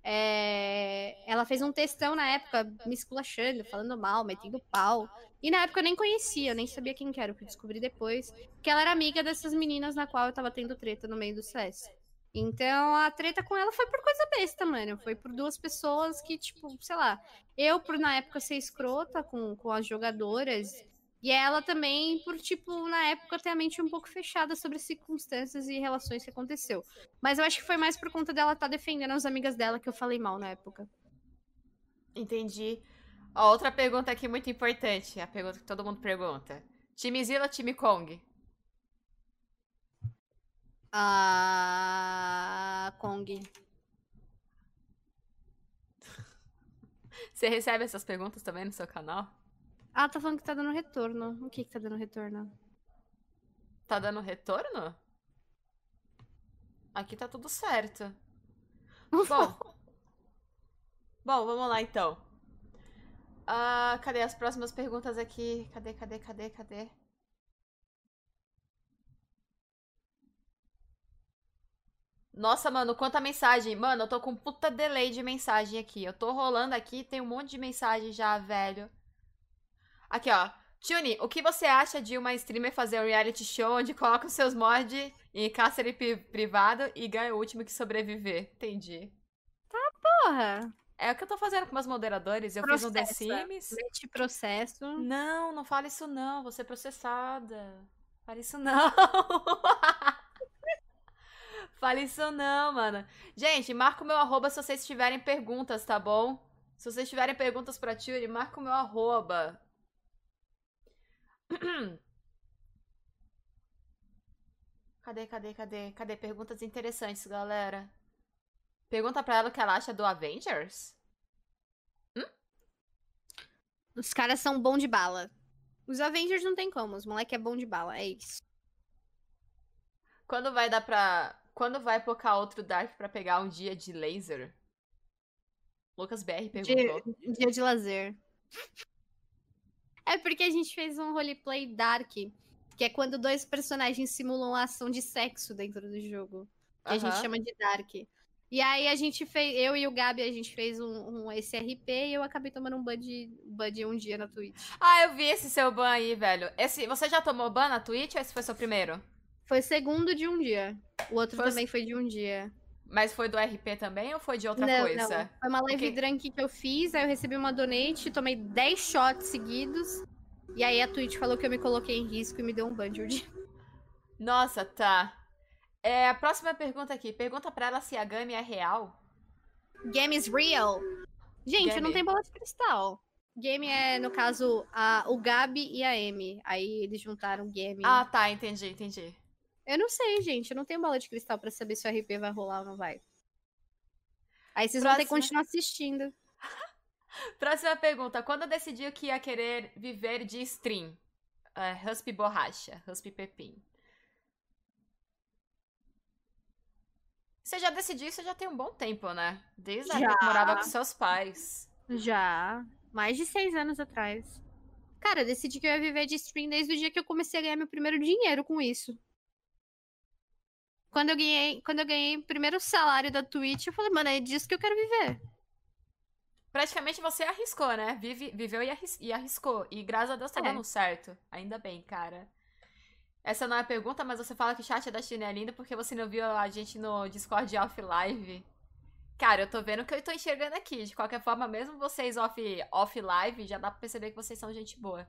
É... Ela fez um textão na época, me esculachando, falando mal, metendo pau. E na época eu nem conhecia, eu nem sabia quem que era, eu fui descobrir depois que ela era amiga dessas meninas na qual eu tava tendo treta no meio do CS. Então a treta com ela foi por coisa besta, mano. Foi por duas pessoas que, tipo, sei lá, eu por na época ser escrota com, com as jogadoras. E ela também por, tipo, na época ter a mente um pouco fechada sobre circunstâncias e relações que aconteceu. Mas eu acho que foi mais por conta dela estar tá defendendo as amigas dela que eu falei mal na época. Entendi. Ó, outra pergunta aqui muito importante. A pergunta que todo mundo pergunta. Time Zilla time Kong? A Kong. Você recebe essas perguntas também no seu canal? Ah, tá falando que tá dando retorno. O que que tá dando retorno? Tá dando retorno? Aqui tá tudo certo. Bom. Bom, vamos lá então. Uh, cadê as próximas perguntas aqui? Cadê, cadê, cadê, cadê? Nossa, mano, quanta mensagem. Mano, eu tô com puta delay de mensagem aqui. Eu tô rolando aqui, tem um monte de mensagem já, velho. Aqui, ó. Juni, o que você acha de uma streamer fazer um reality show onde coloca os seus mods em cárcere privado e ganha o último que sobreviver? Entendi. Tá, porra. É o que eu tô fazendo com meus moderadores. Eu Processa. fiz um The Sims. Mete processo. Não, não fala isso não. Vou ser processada. Fala isso não. fala isso não, mano. Gente, marca o meu arroba se vocês tiverem perguntas, tá bom? Se vocês tiverem perguntas pra Turi, marca o meu arroba. Cadê, cadê, cadê? Cadê? Perguntas interessantes, galera. Pergunta pra ela o que ela acha do Avengers. Hum? Os caras são bom de bala. Os Avengers não tem como, os moleque é bom de bala, é isso. Quando vai dar pra. Quando vai pocar outro Dark pra pegar um dia de laser? Lucas BR perguntou. Dia, dia de lazer. É porque a gente fez um roleplay dark, que é quando dois personagens simulam a ação de sexo dentro do jogo. Que uh -huh. a gente chama de dark. E aí a gente fez, eu e o Gabi, a gente fez um, um SRP e eu acabei tomando um ban de, ban de um dia na Twitch. Ah, eu vi esse seu ban aí, velho. Esse, você já tomou ban na Twitch ou esse foi seu primeiro? Foi segundo de um dia. O outro foi também foi de um dia. Mas foi do RP também ou foi de outra não, coisa? Não. Foi uma live Porque... drunk que eu fiz, aí eu recebi uma donate, tomei 10 shots seguidos. E aí a Twitch falou que eu me coloquei em risco e me deu um ban de dia. Nossa, tá. É, a próxima pergunta aqui. Pergunta pra ela se a Gami é real. Game is real. Gente, Game. não tem bola de cristal. Game é, no caso, a, o Gabi e a Amy. Aí eles juntaram Game. Ah, tá, entendi, entendi. Eu não sei, gente. Eu não tenho bola de cristal para saber se o RP vai rolar ou não vai. Aí vocês Próxima... vão ter que continuar assistindo. Próxima pergunta. Quando decidiu que ia querer viver de stream? Uh, Husp Borracha, Husp Pepim. Você já decidiu isso já tem um bom tempo, né? Desde a época que morava com seus pais. Já. Mais de seis anos atrás. Cara, eu decidi que eu ia viver de stream desde o dia que eu comecei a ganhar meu primeiro dinheiro com isso. Quando eu ganhei, quando eu ganhei o primeiro salário da Twitch, eu falei, mano, é disso que eu quero viver. Praticamente você arriscou, né? Vive, viveu e, arris, e arriscou. E graças a Deus tá é. dando certo. Ainda bem, cara. Essa não é a pergunta, mas você fala que o chat da China é lindo porque você não viu a gente no Discord off live. Cara, eu tô vendo o que eu tô enxergando aqui. De qualquer forma, mesmo vocês off, off live, já dá pra perceber que vocês são gente boa.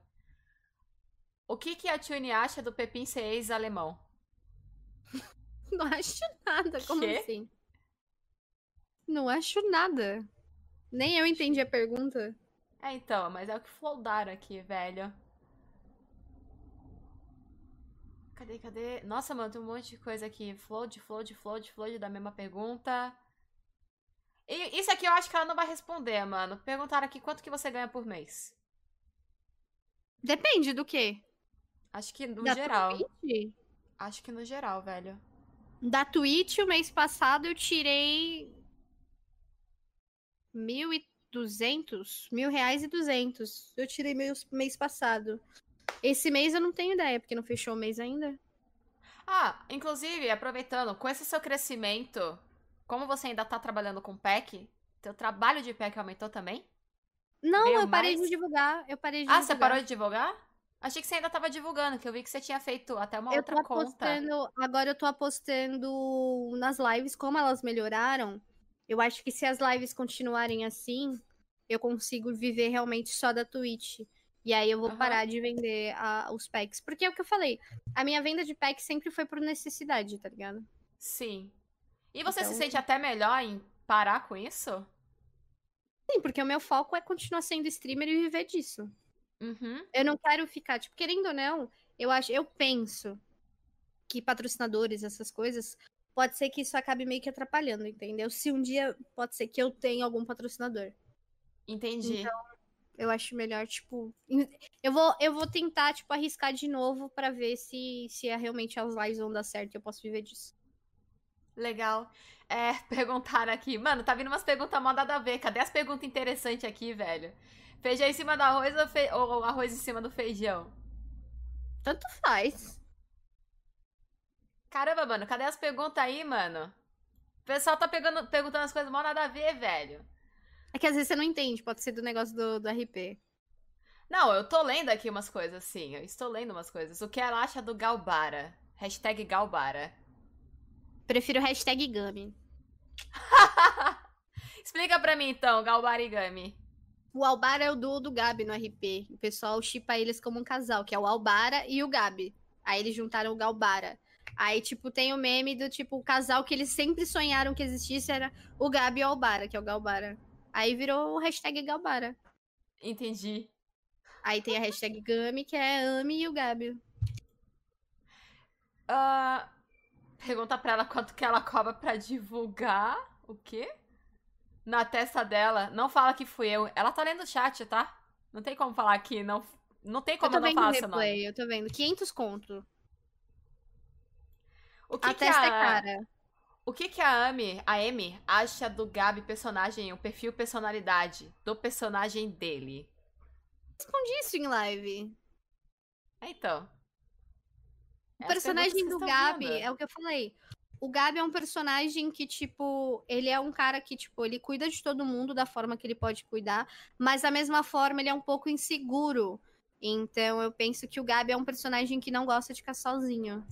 O que, que a Tune acha do Pepin ser ex-alemão? Não acho nada, como que? assim? Não acho nada. Nem eu entendi a pergunta. É, então, mas é o que foldaram aqui, velho. Cadê, cadê? Nossa, mano, tem um monte de coisa aqui. Flood, flood, flood, flood da mesma pergunta. E isso aqui eu acho que ela não vai responder, mano. Perguntaram aqui quanto que você ganha por mês. Depende do quê? Acho que no da geral. Acho que no geral, velho. Da Twitch, o mês passado eu tirei. Mil e duzentos? Mil reais e duzentos. Eu tirei mês, mês passado. Esse mês eu não tenho ideia, porque não fechou o mês ainda. Ah, inclusive, aproveitando, com esse seu crescimento, como você ainda tá trabalhando com PEC, teu trabalho de PEC aumentou também? Não, Veio eu parei mais? de divulgar. Eu parei de ah, divulgar. você parou de divulgar? Achei que você ainda tava divulgando, que eu vi que você tinha feito até uma eu outra conta. Agora eu tô apostando nas lives, como elas melhoraram. Eu acho que se as lives continuarem assim, eu consigo viver realmente só da Twitch. E aí eu vou uhum. parar de vender a, os packs. Porque é o que eu falei. A minha venda de packs sempre foi por necessidade, tá ligado? Sim. E você então... se sente até melhor em parar com isso? Sim, porque o meu foco é continuar sendo streamer e viver disso. Uhum. Eu não quero ficar, tipo, querendo ou não, eu acho, eu penso que patrocinadores, essas coisas, pode ser que isso acabe meio que atrapalhando, entendeu? Se um dia pode ser que eu tenha algum patrocinador. Entendi. Então, eu acho melhor, tipo. Eu vou, eu vou tentar, tipo, arriscar de novo para ver se, se é realmente as lives vão dar certo e eu posso viver disso. Legal. É, perguntaram aqui. Mano, tá vindo umas perguntas mal nada a ver. Cadê as perguntas interessantes aqui, velho? Feijão em cima do arroz ou, fe... ou arroz em cima do feijão? Tanto faz. Caramba, mano, cadê as perguntas aí, mano? O pessoal tá pegando, perguntando as coisas mal nada a ver, velho. É que às vezes você não entende, pode ser do negócio do, do RP. Não, eu tô lendo aqui umas coisas, sim. Eu estou lendo umas coisas. O que ela acha do Galbara? Hashtag Galbara. Prefiro hashtag Gami. Explica pra mim então, Galbara e Gami. O Albara é o duo do Gabi no RP. O pessoal chipa eles como um casal, que é o Albara e o Gabi. Aí eles juntaram o Galbara. Aí, tipo, tem o meme do tipo, o casal que eles sempre sonharam que existisse era o Gabi e o Albara, que é o Galbara. Aí virou o hashtag Galbara. Entendi. Aí tem a hashtag Gami, que é Ami e o Gabi. Uh, pergunta pra ela quanto que ela cobra pra divulgar o quê? Na testa dela. Não fala que fui eu. Ela tá lendo o chat, tá? Não tem como falar aqui. Não, não tem como eu, não falar seu nome. Eu tô vendo. 500 conto. O que a que testa a... é cara. O que que a Amy, a Amy acha do Gabi personagem, o perfil personalidade do personagem dele? Respondi isso em live. Então. O personagem do Gabi vendo. é o que eu falei. O Gabi é um personagem que, tipo, ele é um cara que, tipo, ele cuida de todo mundo da forma que ele pode cuidar, mas da mesma forma ele é um pouco inseguro. Então eu penso que o Gabi é um personagem que não gosta de ficar sozinho.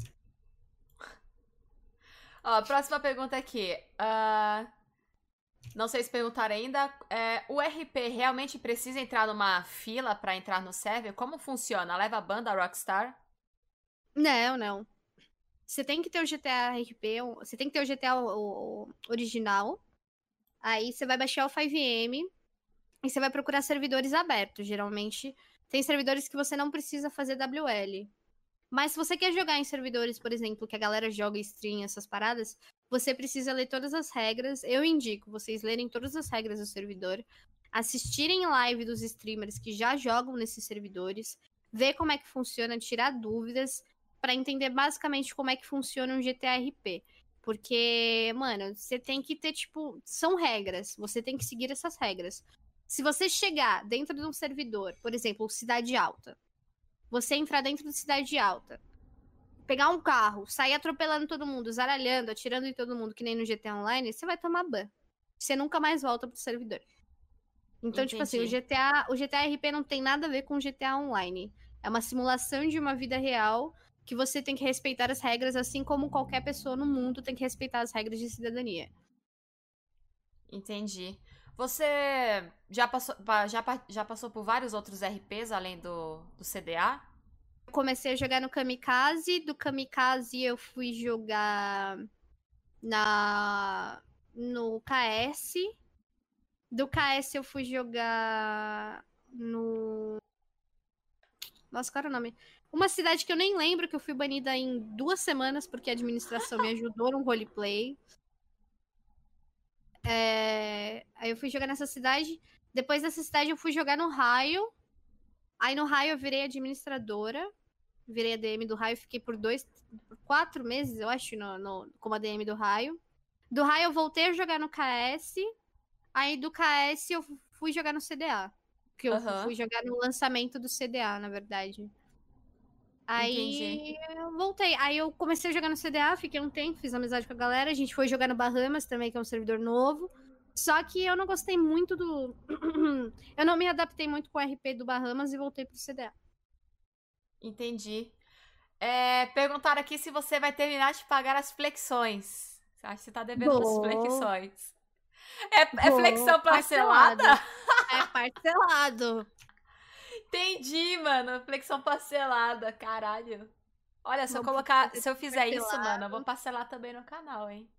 Ó, a próxima pergunta aqui. Uh, não sei se perguntaram ainda. É, o RP realmente precisa entrar numa fila para entrar no server? Como funciona? Leva a banda Rockstar? Não, não. Você tem que ter o GTA RP, você tem que ter o GTA o, o original. Aí você vai baixar o 5M e você vai procurar servidores abertos. Geralmente tem servidores que você não precisa fazer WL. Mas se você quer jogar em servidores, por exemplo, que a galera joga stream, essas paradas, você precisa ler todas as regras. Eu indico vocês lerem todas as regras do servidor, assistirem live dos streamers que já jogam nesses servidores, ver como é que funciona, tirar dúvidas, para entender basicamente como é que funciona um GTRP. Porque, mano, você tem que ter, tipo, são regras, você tem que seguir essas regras. Se você chegar dentro de um servidor, por exemplo, Cidade Alta, você entrar dentro da cidade alta, pegar um carro, sair atropelando todo mundo, zaralhando, atirando em todo mundo, que nem no GTA Online, você vai tomar ban. Você nunca mais volta pro servidor. Então, Entendi. tipo assim, o GTA, o GTA RP não tem nada a ver com o GTA Online. É uma simulação de uma vida real que você tem que respeitar as regras, assim como qualquer pessoa no mundo tem que respeitar as regras de cidadania. Entendi. Você já passou, já, já passou por vários outros RPs além do, do CDA? Comecei a jogar no Kamikaze, do Kamikaze eu fui jogar na no KS. Do KS eu fui jogar no Nossa, qual era o nome? Uma cidade que eu nem lembro que eu fui banida em duas semanas porque a administração me ajudou no roleplay. É... Aí eu fui jogar nessa cidade. Depois dessa cidade eu fui jogar no Raio. Aí no Raio eu virei administradora. Virei ADM do Raio. Fiquei por dois, por quatro meses, eu acho, no, no, como ADM do Raio. Do Raio eu voltei a jogar no KS. Aí do KS eu fui jogar no CDA. Que eu uhum. fui jogar no lançamento do CDA, na verdade. Aí Entendi. eu voltei. Aí eu comecei a jogar no CDA, fiquei um tempo, fiz amizade com a galera. A gente foi jogar no Bahamas também, que é um servidor novo. Só que eu não gostei muito do. eu não me adaptei muito com o RP do Bahamas e voltei pro CDA. Entendi. É, perguntaram aqui se você vai terminar de pagar as flexões. Você acha que você tá devendo as flexões? É, é flexão parcelada? Parcelado. É parcelado. Entendi, mano. Flexão parcelada, caralho. Olha, se eu colocar, se eu fizer isso, mano, eu vou parcelar também no canal, hein?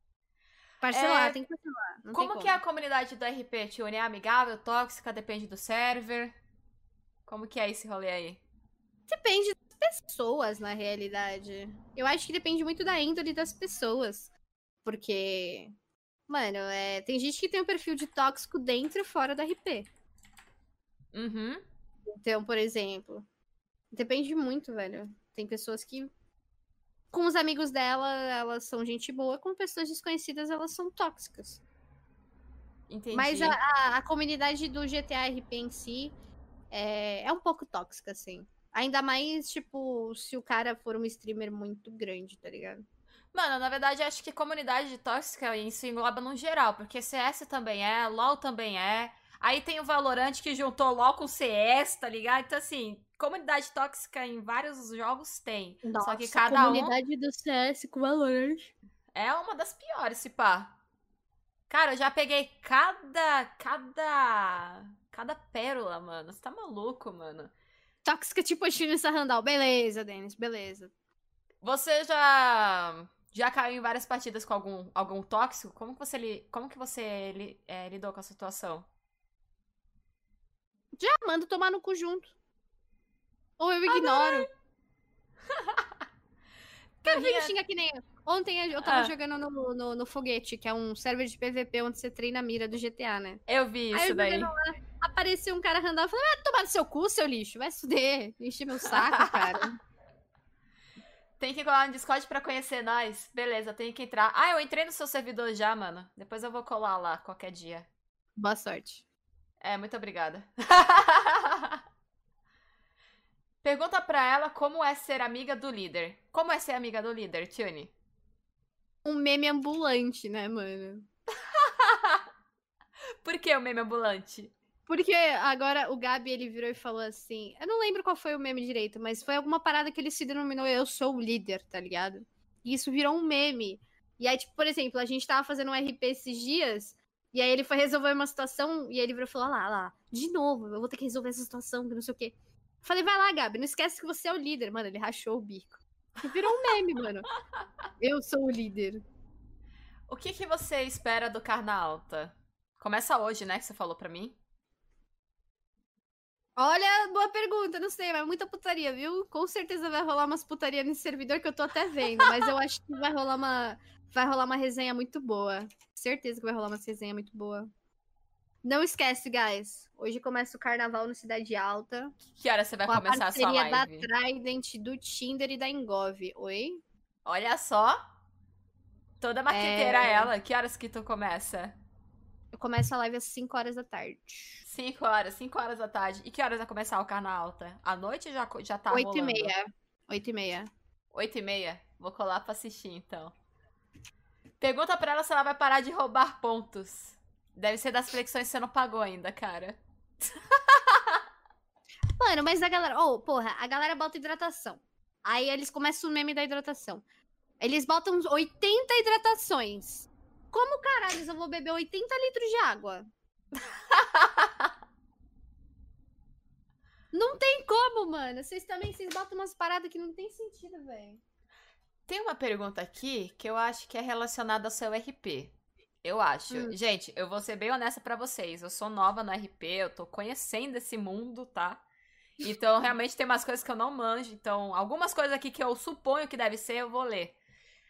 Parcelar, é... tem que parcelar. Como, como que é a comunidade do RP, Tione? É amigável, tóxica, depende do server? Como que é esse rolê aí? Depende das pessoas, na realidade. Eu acho que depende muito da índole das pessoas. Porque, mano, é... tem gente que tem um perfil de tóxico dentro e fora do RP. Uhum. Então, por exemplo, depende muito, velho. Tem pessoas que com os amigos dela, elas são gente boa, com pessoas desconhecidas, elas são tóxicas. Entendi. Mas a, a, a comunidade do GTA RP em si é, é um pouco tóxica, assim. Ainda mais, tipo, se o cara for um streamer muito grande, tá ligado? Mano, na verdade, acho que comunidade tóxica isso engloba no geral, porque CS também é, LoL também é, Aí tem o Valorant que juntou LOL com CS, tá ligado? Então, assim, comunidade tóxica em vários jogos tem. Nossa, Só que cada a um comunidade do CS com Valorant. é uma das piores, se pá. Cara, eu já peguei cada. Cada. Cada pérola, mano. Você tá maluco, mano. Tóxica tipo China Sarrandal. Beleza, Denis, beleza. Você já. Já caiu em várias partidas com algum, algum tóxico? Como que você, como que você é, lidou com a situação? Já mando tomar no cu junto. Ou eu ignoro. Cara, Guerrinha- vem xinga que nem. Ontem eu tava Ah. jogando no, no, no Foguete, que é um server de PVP onde você treina a mira do GTA, né? Eu vi Aí isso eu daí. lá, apareceu um cara random, eu falei, vai tomar no seu cu, seu lixo, vai fuder, encher meu saco, cara. Tem que colar no Discord pra conhecer nós. Beleza, tem que entrar. Ah, eu entrei no seu servidor já, mano. Depois eu vou colar lá qualquer dia. Boa sorte. É, muito obrigada. Pergunta pra ela como é ser amiga do líder. Como é ser amiga do líder, Tune? Um meme ambulante, né, mano? Por que o meme ambulante? Porque agora o Gabi, ele virou e falou assim, eu não lembro qual foi o meme direito, mas foi alguma parada que ele se denominou eu sou o líder, tá ligado? E isso virou um meme. E aí, tipo, por exemplo, a gente tava fazendo um RP esses dias, e aí ele foi resolver uma situação, e aí ele virou e falou, "Ah lá, lá, de novo, eu vou ter que resolver essa situação, que não sei o quê. Falei, vai lá, Gabi, não esquece que você é o líder. Mano, ele rachou o bico. E virou um meme, mano. Eu sou o líder. O que, que você espera do Carna Alta? Começa hoje, né? Que você falou pra mim. Olha, boa pergunta, não sei, mas muita putaria, viu? Com certeza vai rolar umas putaria nesse servidor que eu tô até vendo, mas eu acho que vai rolar uma vai rolar uma resenha muito boa. Certeza que vai rolar uma resenha muito boa. Não esquece, guys. Hoje começa o carnaval no Cidade Alta. Que hora você vai com a começar a sua parceria da live? Trident, do Tinder e da Engov. Oi? Olha só. Toda marqueteira É. ela. Que horas que tu começa? Eu começo a live às 5 horas da tarde. 5 horas, 5 horas da tarde. E que horas vai começar o Carna Alta? À noite já, já tá 8 e rolando? meia. 8 e meia. 8 e meia? Vou colar pra assistir, então. Pergunta pra ela se ela vai parar de roubar pontos. Deve ser das flexões que você não pagou ainda, cara. Mano, mas a galera. Oh, porra, a galera bota hidratação. Aí eles começam o meme da hidratação. Eles botam 80 hidratações. Como caralho eu vou beber 80 litros de água? Não tem como, mano. Vocês também, vocês botam umas paradas que não tem sentido, velho. Tem uma pergunta aqui que eu acho que é relacionada ao seu RP. Eu acho. Hum. Gente, eu vou ser bem honesta pra vocês. Eu sou nova no RP, eu tô conhecendo esse mundo, tá? Então, realmente tem umas coisas que eu não manjo. Então, algumas coisas aqui que eu suponho que deve ser, eu vou ler.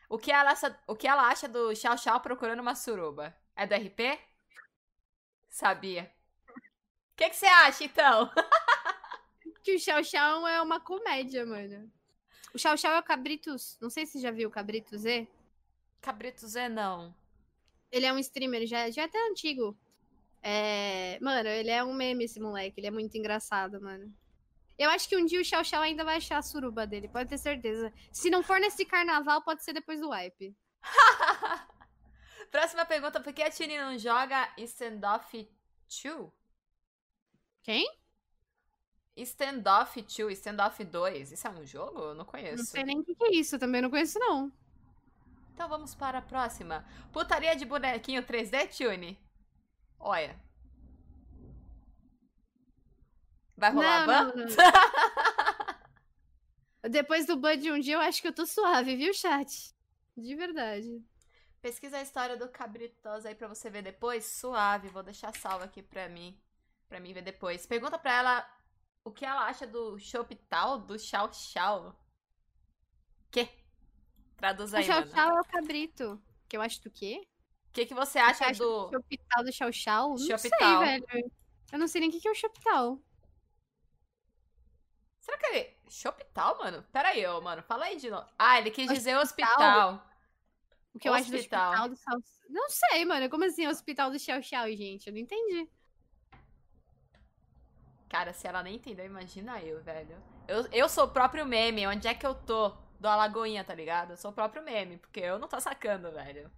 O que ela, acha- o que ela acha do Xiao Xiao procurando uma suruba? É do RP? Sabia. O que, que você acha, então? Que o Xiao Xiao é uma comédia, mano. O Xiao Xiao é o Cabritos. Não sei se você já viu o Cabrito Z. Cabrito Zé, não. Ele é um streamer, já, já é até antigo. É... Mano, ele é um meme, esse moleque. Ele é muito engraçado, mano. Eu acho que um dia o Xiao Xiao ainda vai achar a suruba dele, pode ter certeza. Se não for nesse carnaval, pode ser depois do wipe. Próxima pergunta, por que a Tini não joga Standoff 2? Quem? Standoff 2, Standoff 2. Isso é um jogo? Eu não Não conheço. sei nem o que, que é isso, também não conheço, não. Então vamos para a próxima. Putaria de bonequinho 3D, Tune? Olha. Vai rolar Não, ban? não, não. Depois do ban de um dia, eu acho que eu tô suave, viu, chat? De verdade. Pesquisa a história do Cabritosa aí pra você ver depois. Suave, vou deixar salvo aqui pra mim. Pra mim ver depois. Pergunta pra ela o que ela acha do Chopital, do Chau Chau. Que? Traduz O aí, Xiao mano. Xiao é o cabrito. Que eu acho do quê? O que, que você acha do... O Chopital do Xiao? Não Chopital. sei, velho. Eu não sei nem o que que é o Chopital. Será que ele... Chopital, mano? Pera aí, mano. Fala aí de novo. Ah, ele quis dizer Hospital? hospital. O que eu acho do Hospital. hospital do Xiao... Não sei, mano. Como assim hospital do Xiao Xiao, gente? Eu não entendi. Cara, se ela nem entendeu, imagina eu, velho. Eu, eu sou o próprio meme. Onde é que eu tô? Do Alagoinha, tá ligado? Eu sou o próprio meme, porque eu não tô sacando, velho.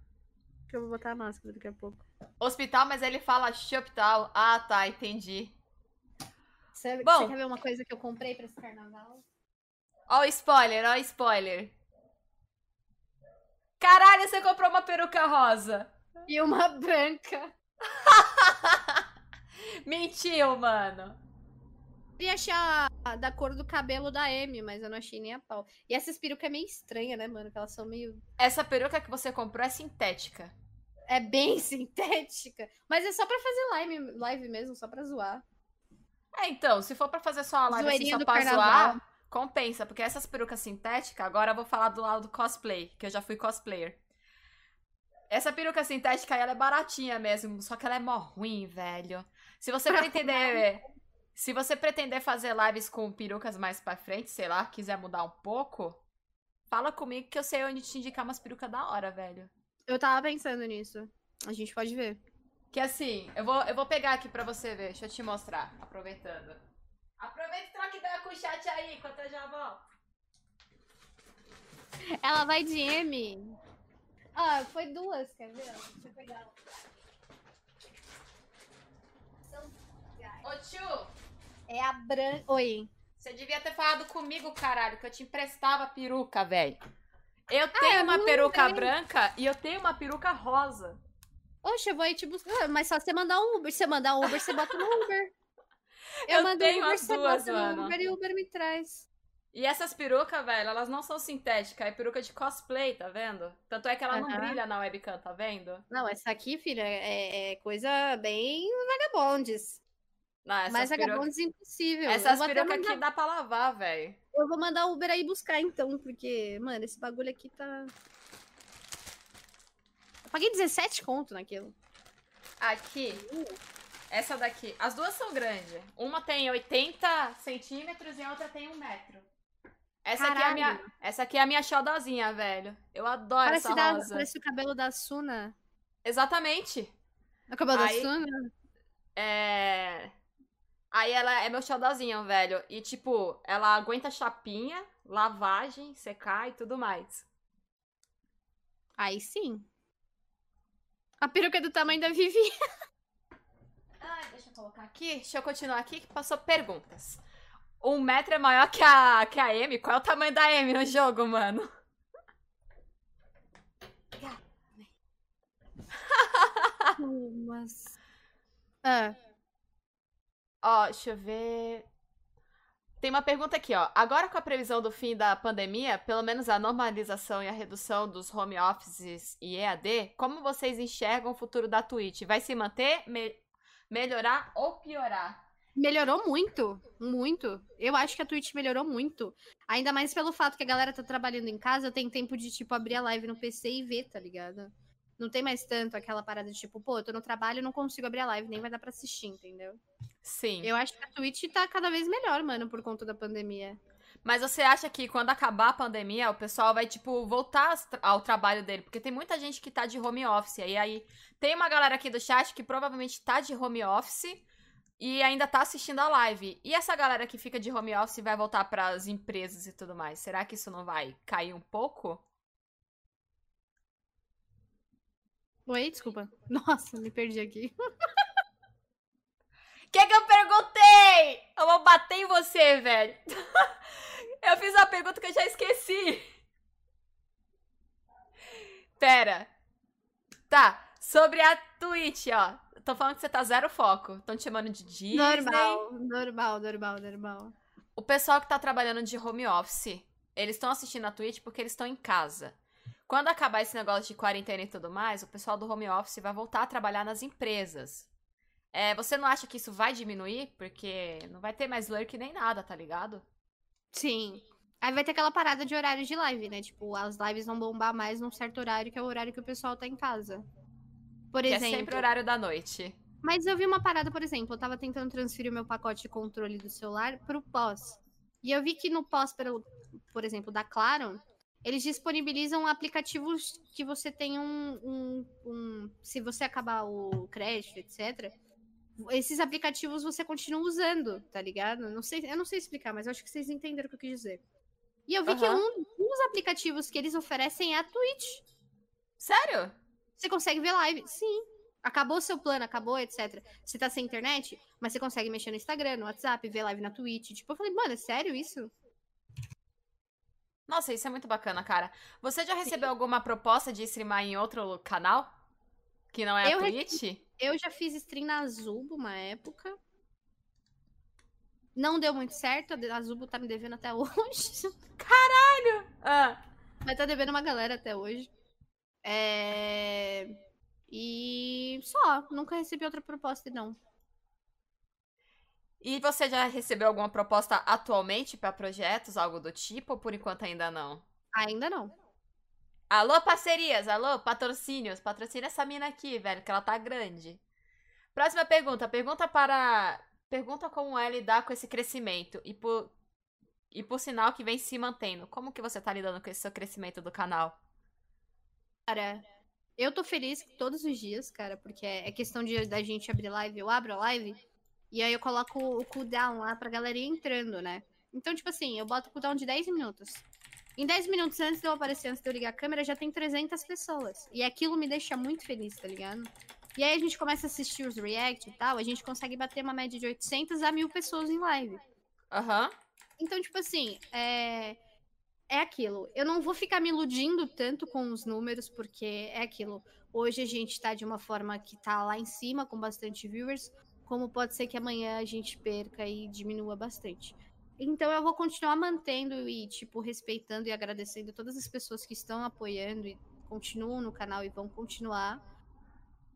Eu vou botar a máscara daqui a pouco. Hospital, mas ele fala hospital. Ah, tá, entendi. Você, Bom. você quer ver uma coisa que eu comprei pra esse carnaval? Ó o spoiler, ó o spoiler. Caralho, você comprou uma peruca rosa. E uma branca. Mentiu, mano. Queria achar da cor do cabelo da Amy, mas eu não achei nem a pau. E essas perucas é meio estranha, né, mano? Que elas são meio. Essa peruca que você comprou é sintética. É bem sintética. Mas é só pra fazer live, live mesmo, só pra zoar. É, então, se for pra fazer só a live assim, só pra carnaval. zoar, compensa. Porque essas perucas sintéticas, agora eu vou falar do lado do cosplay, que eu já fui cosplayer. Essa peruca sintética aí, ela é baratinha mesmo, só que ela é mó ruim, velho. Se você pretender... Se você pretender fazer lives com perucas mais pra frente, sei lá, quiser mudar um pouco, fala comigo que eu sei onde te indicar umas perucas da hora, velho. Eu tava pensando nisso. A gente pode ver. Que assim, eu vou, eu vou pegar aqui pra você ver. Deixa eu te mostrar, aproveitando. Aproveita e troca ideia com o chat aí, enquanto eu já volto. Ela vai de M. Ah, foi duas, quer ver? Deixa eu pegar. São- Ô tio, É a branca. Oi. você devia ter falado comigo, caralho, que eu te emprestava peruca, velho. Eu tenho eu uma não peruca lembrei. branca e eu tenho uma peruca rosa. Oxe, eu vou aí te buscar. Mas só você mandar um Uber. Você mandar um Uber, você bota no Uber. Eu mando tenho Uber, as você duas, bota no Uber e o Uber me traz. E essas perucas, velho, elas não são sintéticas, é peruca de cosplay, tá vendo? Tanto é que ela não Aham. brilha na webcam, tá vendo? Não, essa aqui, filha, é, é coisa bem vagabondes. Não, essas Mais peruca- vagabondes impossível. eu, Essas vou até perucas mandar, aqui dá pra lavar, velho. eu vou mandar o Uber aí buscar então, porque, mano, esse bagulho aqui tá. Eu paguei 17 conto naquilo. Aqui, essa daqui. As duas são grandes. Uma tem 80 centímetros e a outra tem um metro. Essa aqui, é a minha, essa aqui é a minha xodozinha, velho. Eu adoro Parece, essa da, rosa. parece o cabelo da Suna. Exatamente. É o cabelo Aí- da Suna? É... Aí ela é meu xodozinho, velho. E, tipo, ela aguenta chapinha, lavagem, secar e tudo mais. Aí sim. A peruca é do tamanho da Vivi. Ai, deixa eu colocar aqui. Deixa eu continuar aqui que passou perguntas. Um metro é maior que a, que a M? Qual é o tamanho da M no jogo, mano? Mas. Ah, Ó, deixa eu ver. Tem uma pergunta aqui, ó. Agora com a previsão do fim da pandemia, pelo menos a normalização e a redução dos home offices e EAD, como vocês enxergam o futuro da Twitch? Vai se manter, me- melhorar ou piorar? melhorou muito. Muito. Eu acho que a Twitch melhorou muito. Ainda mais pelo fato que a galera tá trabalhando em casa, tem tempo de, tipo, abrir a live no PC e ver, tá ligado? Não tem mais tanto aquela parada de tipo, pô, eu tô no trabalho e não consigo abrir a live, nem vai dar pra assistir, entendeu? Sim. Eu acho que a Twitch tá cada vez melhor, mano, por conta da pandemia. Mas você acha que quando acabar a pandemia, o pessoal vai, tipo, voltar as ao trabalho dele? Porque tem muita gente que tá de home office. E aí tem uma galera aqui do chat que provavelmente tá de home office e ainda tá assistindo a live. E essa galera que fica de home office vai voltar pras empresas e tudo mais. Será que isso não vai cair um pouco? Oi, desculpa. Nossa, me perdi aqui. O que, que eu perguntei? Eu vou bater em você, velho. eu fiz uma pergunta que eu já esqueci. Pera. Tá, sobre a Twitch, ó. Tô falando que você tá zero foco. Tão te chamando de Disney. Normal, normal, normal, normal. O pessoal que tá trabalhando de home office, eles estão assistindo a Twitch porque eles estão em casa. Quando acabar esse negócio de quarentena e tudo mais, o pessoal do home office vai voltar a trabalhar nas empresas. É, você não acha que isso vai diminuir? Porque não vai ter mais lurk nem nada, tá ligado? Sim. Aí vai ter aquela parada de horário de live, né? Tipo, as lives vão bombar mais num certo horário, que é o horário que o pessoal tá em casa. Por Que exemplo. é sempre horário da noite. Mas eu vi uma parada, por exemplo, eu tava tentando transferir o meu pacote de controle do celular pro pós. E eu vi que no pós, por exemplo, da Claro, eles disponibilizam aplicativos que você tem um, um- um- Se você acabar o crédito, etc. Esses aplicativos você continua usando, tá ligado? Não sei, eu não sei explicar, mas eu acho que vocês entenderam o que eu quis dizer. E eu vi que Aham. um, um dos aplicativos que eles oferecem é a Twitch. Sério? você consegue ver live. Sim. Acabou seu plano, acabou, etc. Você tá sem internet, mas você consegue mexer no Instagram, no WhatsApp, ver live na Twitch. Tipo, eu falei, mano, é sério isso? Nossa, isso é muito bacana, cara. Você já recebeu Sim. alguma proposta de streamar em outro canal? Que não é eu a Twitch? Eu já fiz stream na Zubo uma época. Não deu muito certo, a Zubo tá me devendo até hoje. Caralho! Ah. Mas tá devendo uma galera até hoje. É... E só, nunca recebi outra proposta, não. E você já recebeu alguma proposta atualmente para projetos, algo do tipo, ou por enquanto ainda não? Ainda não. Alô, parcerias, alô, patrocínios, patrocina essa mina aqui, velho, que ela tá grande. Próxima pergunta, pergunta para pergunta como é lidar com esse crescimento e por e por sinal que vem se mantendo. Como que você tá lidando com esse seu crescimento do canal? Cara, eu tô feliz todos os dias, cara, porque é questão de da gente abrir live, eu abro a live e aí eu coloco o cooldown lá pra galera ir entrando, né? Então, tipo assim, eu boto o cooldown de 10 minutos. Em 10 minutos antes de eu aparecer, antes de eu ligar a câmera, já tem 300 pessoas. E aquilo me deixa muito feliz, tá ligado? E aí a gente começa a assistir os react e tal, a gente consegue bater uma média de 800 a 1000 pessoas em live. Aham. Uhum. Então, tipo assim, é... é aquilo. Eu não vou ficar me iludindo tanto com os números, porque é aquilo. Hoje a gente tá de uma forma que tá lá em cima, com bastante viewers, como pode ser que amanhã a gente perca e diminua bastante. Então eu vou continuar mantendo e, tipo, respeitando e agradecendo todas as pessoas que estão apoiando e continuam no canal e vão continuar.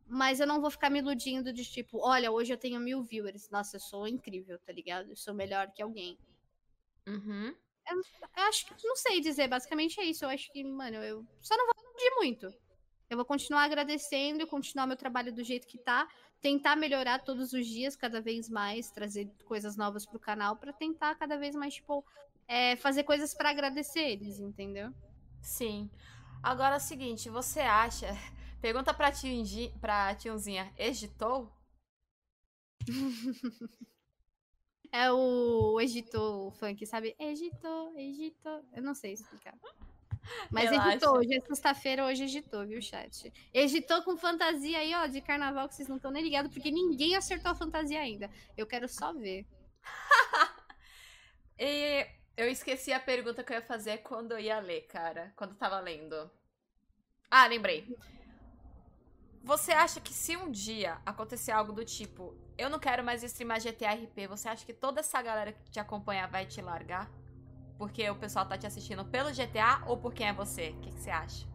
Mas eu não vou ficar me iludindo de tipo, olha, hoje eu tenho mil viewers. Nossa, eu sou incrível, tá ligado? Eu sou melhor que alguém. Uhum. Eu, eu acho que não sei dizer, basicamente é isso. Eu acho que, mano, eu só não vou pedir muito. Eu vou continuar agradecendo e continuar meu trabalho do jeito que tá. Tentar melhorar todos os dias, cada vez mais, trazer coisas novas pro canal para tentar cada vez mais, tipo, é, fazer coisas para agradecer eles, entendeu? Sim. Agora é o seguinte, você acha Pergunta pra, tionzi, pra tiozinha, egitou? é o Egitou funk, sabe? Egitou, Egitou. Eu não sei explicar. Mas Relaxa. egitou, hoje é sexta-feira, hoje egitou, viu, chat? Egitou com fantasia aí, ó, de carnaval que vocês não estão nem ligados, porque ninguém acertou a fantasia ainda. Eu quero só ver. e eu esqueci a pergunta que eu ia fazer quando eu ia ler, cara. Quando eu tava lendo. Ah, lembrei. Você acha que se um dia acontecer algo do tipo, eu não quero mais streamar GTA RP, você acha que toda essa galera que te acompanha vai te largar? Porque o pessoal tá te assistindo pelo GTA ou por quem é você? O que, que você acha?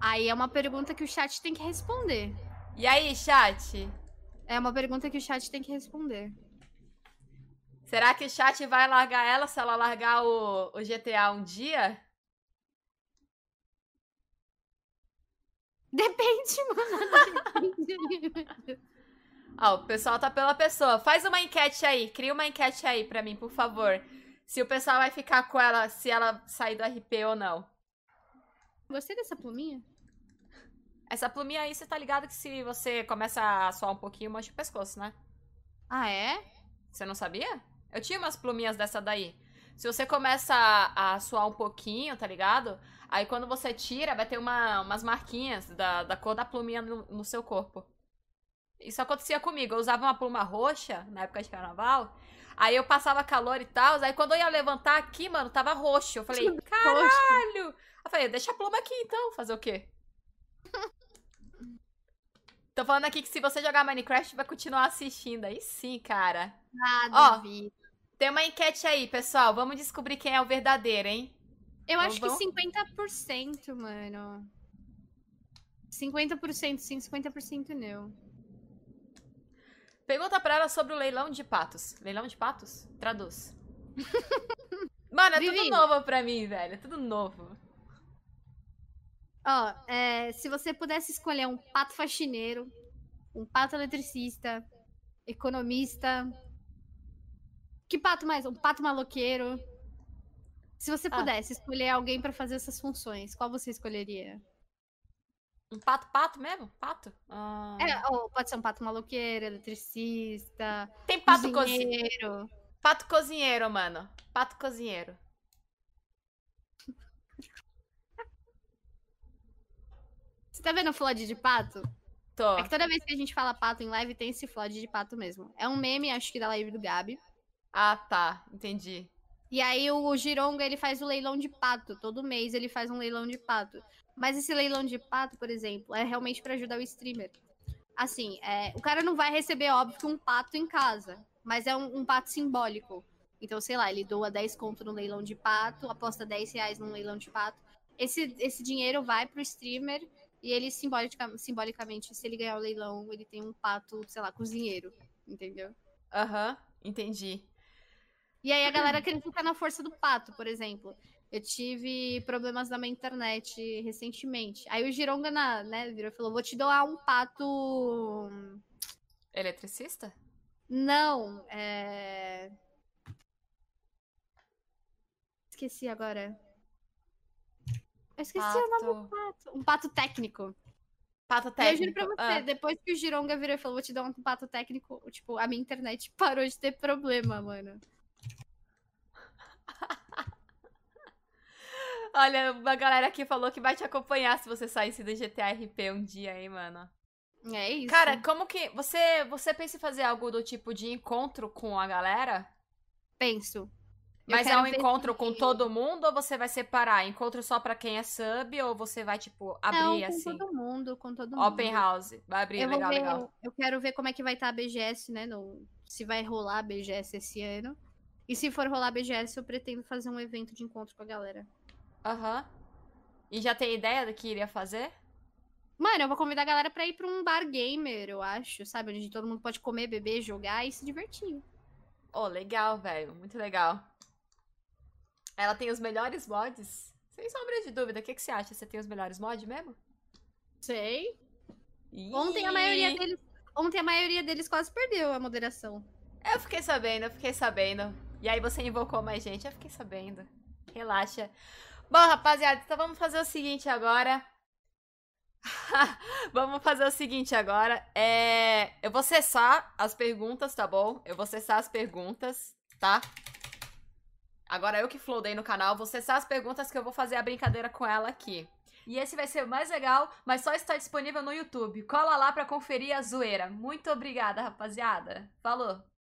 Aí é uma pergunta que o chat tem que responder. E aí, chat? É uma pergunta que o chat tem que responder. Será que o chat vai largar ela se ela largar o, o GTA um dia? Depende, mano. Depende. Ó, o pessoal tá pela pessoa. Faz uma enquete aí. Cria uma enquete aí pra mim, por favor. Se o pessoal vai ficar com ela, se ela sair do RP ou não. Gostei dessa pluminha. Essa pluminha aí, você tá ligado que se você começa a suar um pouquinho, mancha o pescoço, né? Ah, é? Você não sabia? Eu tinha umas pluminhas dessa daí. Se você começa a, a suar um pouquinho, tá ligado? Aí quando você tira, vai ter uma, umas marquinhas da, da cor da pluminha no, no seu corpo. Isso acontecia comigo. Eu usava uma pluma roxa na época de carnaval. Aí eu passava calor e tal. Aí quando eu ia levantar aqui, mano, tava roxo. Eu falei, caralho! Eu falei, deixa a pluma aqui então, fazer o quê? Tô falando aqui que se você jogar Minecraft, vai continuar assistindo. Aí sim, cara. Ah, Ó, tem uma enquete aí, pessoal. Vamos descobrir quem é o verdadeiro, hein? Eu acho que 50%, mano. 50% sim, 50% não. Pergunta pra ela sobre o leilão de patos. Leilão de patos? Traduz. Mano, é tudo novo pra mim, velho. É tudo novo. Ó, é, se você pudesse escolher um pato faxineiro, um pato eletricista, economista. Que pato mais? Um pato maloqueiro. Se você ah. pudesse escolher alguém para fazer essas funções, qual você escolheria? Um pato, pato mesmo? Pato? Ah. É, ou pode ser um pato maloqueiro, eletricista. Tem pato cozinheiro. Co... Pato cozinheiro, mano. Pato cozinheiro. Você tá vendo o Flood de pato? Tô. É que toda vez que a gente fala pato em live, tem esse Flood de pato mesmo. É um meme, acho que da live do Gabi. Ah, tá. Entendi. E aí o Gironga, ele faz o leilão de pato. Todo mês ele faz um leilão de pato. Mas esse leilão de pato, por exemplo, é realmente para ajudar o streamer. Assim, é, o cara não vai receber, óbvio, um pato em casa. Mas é um, um, pato simbólico. Então, sei lá, ele doa 10 conto no leilão de pato, aposta 10 reais no leilão de pato. Esse, esse dinheiro vai pro streamer e ele, simbolica, simbolicamente, se ele ganhar o leilão, ele tem um pato, sei lá, cozinheiro. Entendeu? Aham, uhum, entendi. E aí a galera acredita na força do pato, por exemplo. Eu tive problemas na minha internet recentemente. Aí o Gironga, na, né, virou e falou: vou te doar um pato. Eletricista? Não, é. Esqueci agora. Eu esqueci pato. o nome do pato. Um pato técnico. Pato técnico. Eu juro pra você, ah. depois que o Gironga virou e falou, vou te dar um pato técnico, tipo, a minha internet parou de ter problema, mano. Olha, uma galera aqui falou que vai te acompanhar se você saísse do GTA RP um dia, hein, mano. É isso. Cara, como que. Você, você pensa em fazer algo do tipo de encontro com a galera? Penso. Mas é um encontro com todo mundo ou você vai separar? Encontro só pra quem é sub ou você vai, tipo, abrir Não, com assim? Com todo mundo, com todo mundo. Open house. Vai abrir, eu legal, ver, legal. Eu quero ver como é que vai estar tá a BGS, né? No, se vai rolar a BGS esse ano. E se for rolar a BGS, eu pretendo fazer um evento de encontro com a galera. Aham. Uhum. E já tem ideia do que iria fazer? Mano, eu vou convidar a galera pra ir pra um bar gamer, eu acho, sabe? Onde todo mundo pode comer, beber, jogar e se divertir. Oh, legal, velho. Muito legal. Ela tem os melhores mods? Sem sombra de dúvida. O que, que você acha? Você tem os melhores mods mesmo? Sei. Ih. Ontem a maioria deles. Ontem a maioria deles quase perdeu a moderação. Eu fiquei sabendo, eu fiquei sabendo. E aí você invocou mais gente, eu fiquei sabendo. Relaxa. Bom, rapaziada, então vamos fazer o seguinte agora. vamos fazer o seguinte agora. É... Eu vou cessar as perguntas, tá bom? Eu vou cessar as perguntas, tá? Agora eu que flodei no canal, vou cessar as perguntas que eu vou fazer a brincadeira com ela aqui. E esse vai ser o mais legal, mas só está disponível no YouTube. Cola lá pra conferir a zoeira. Muito obrigada, rapaziada. Falou!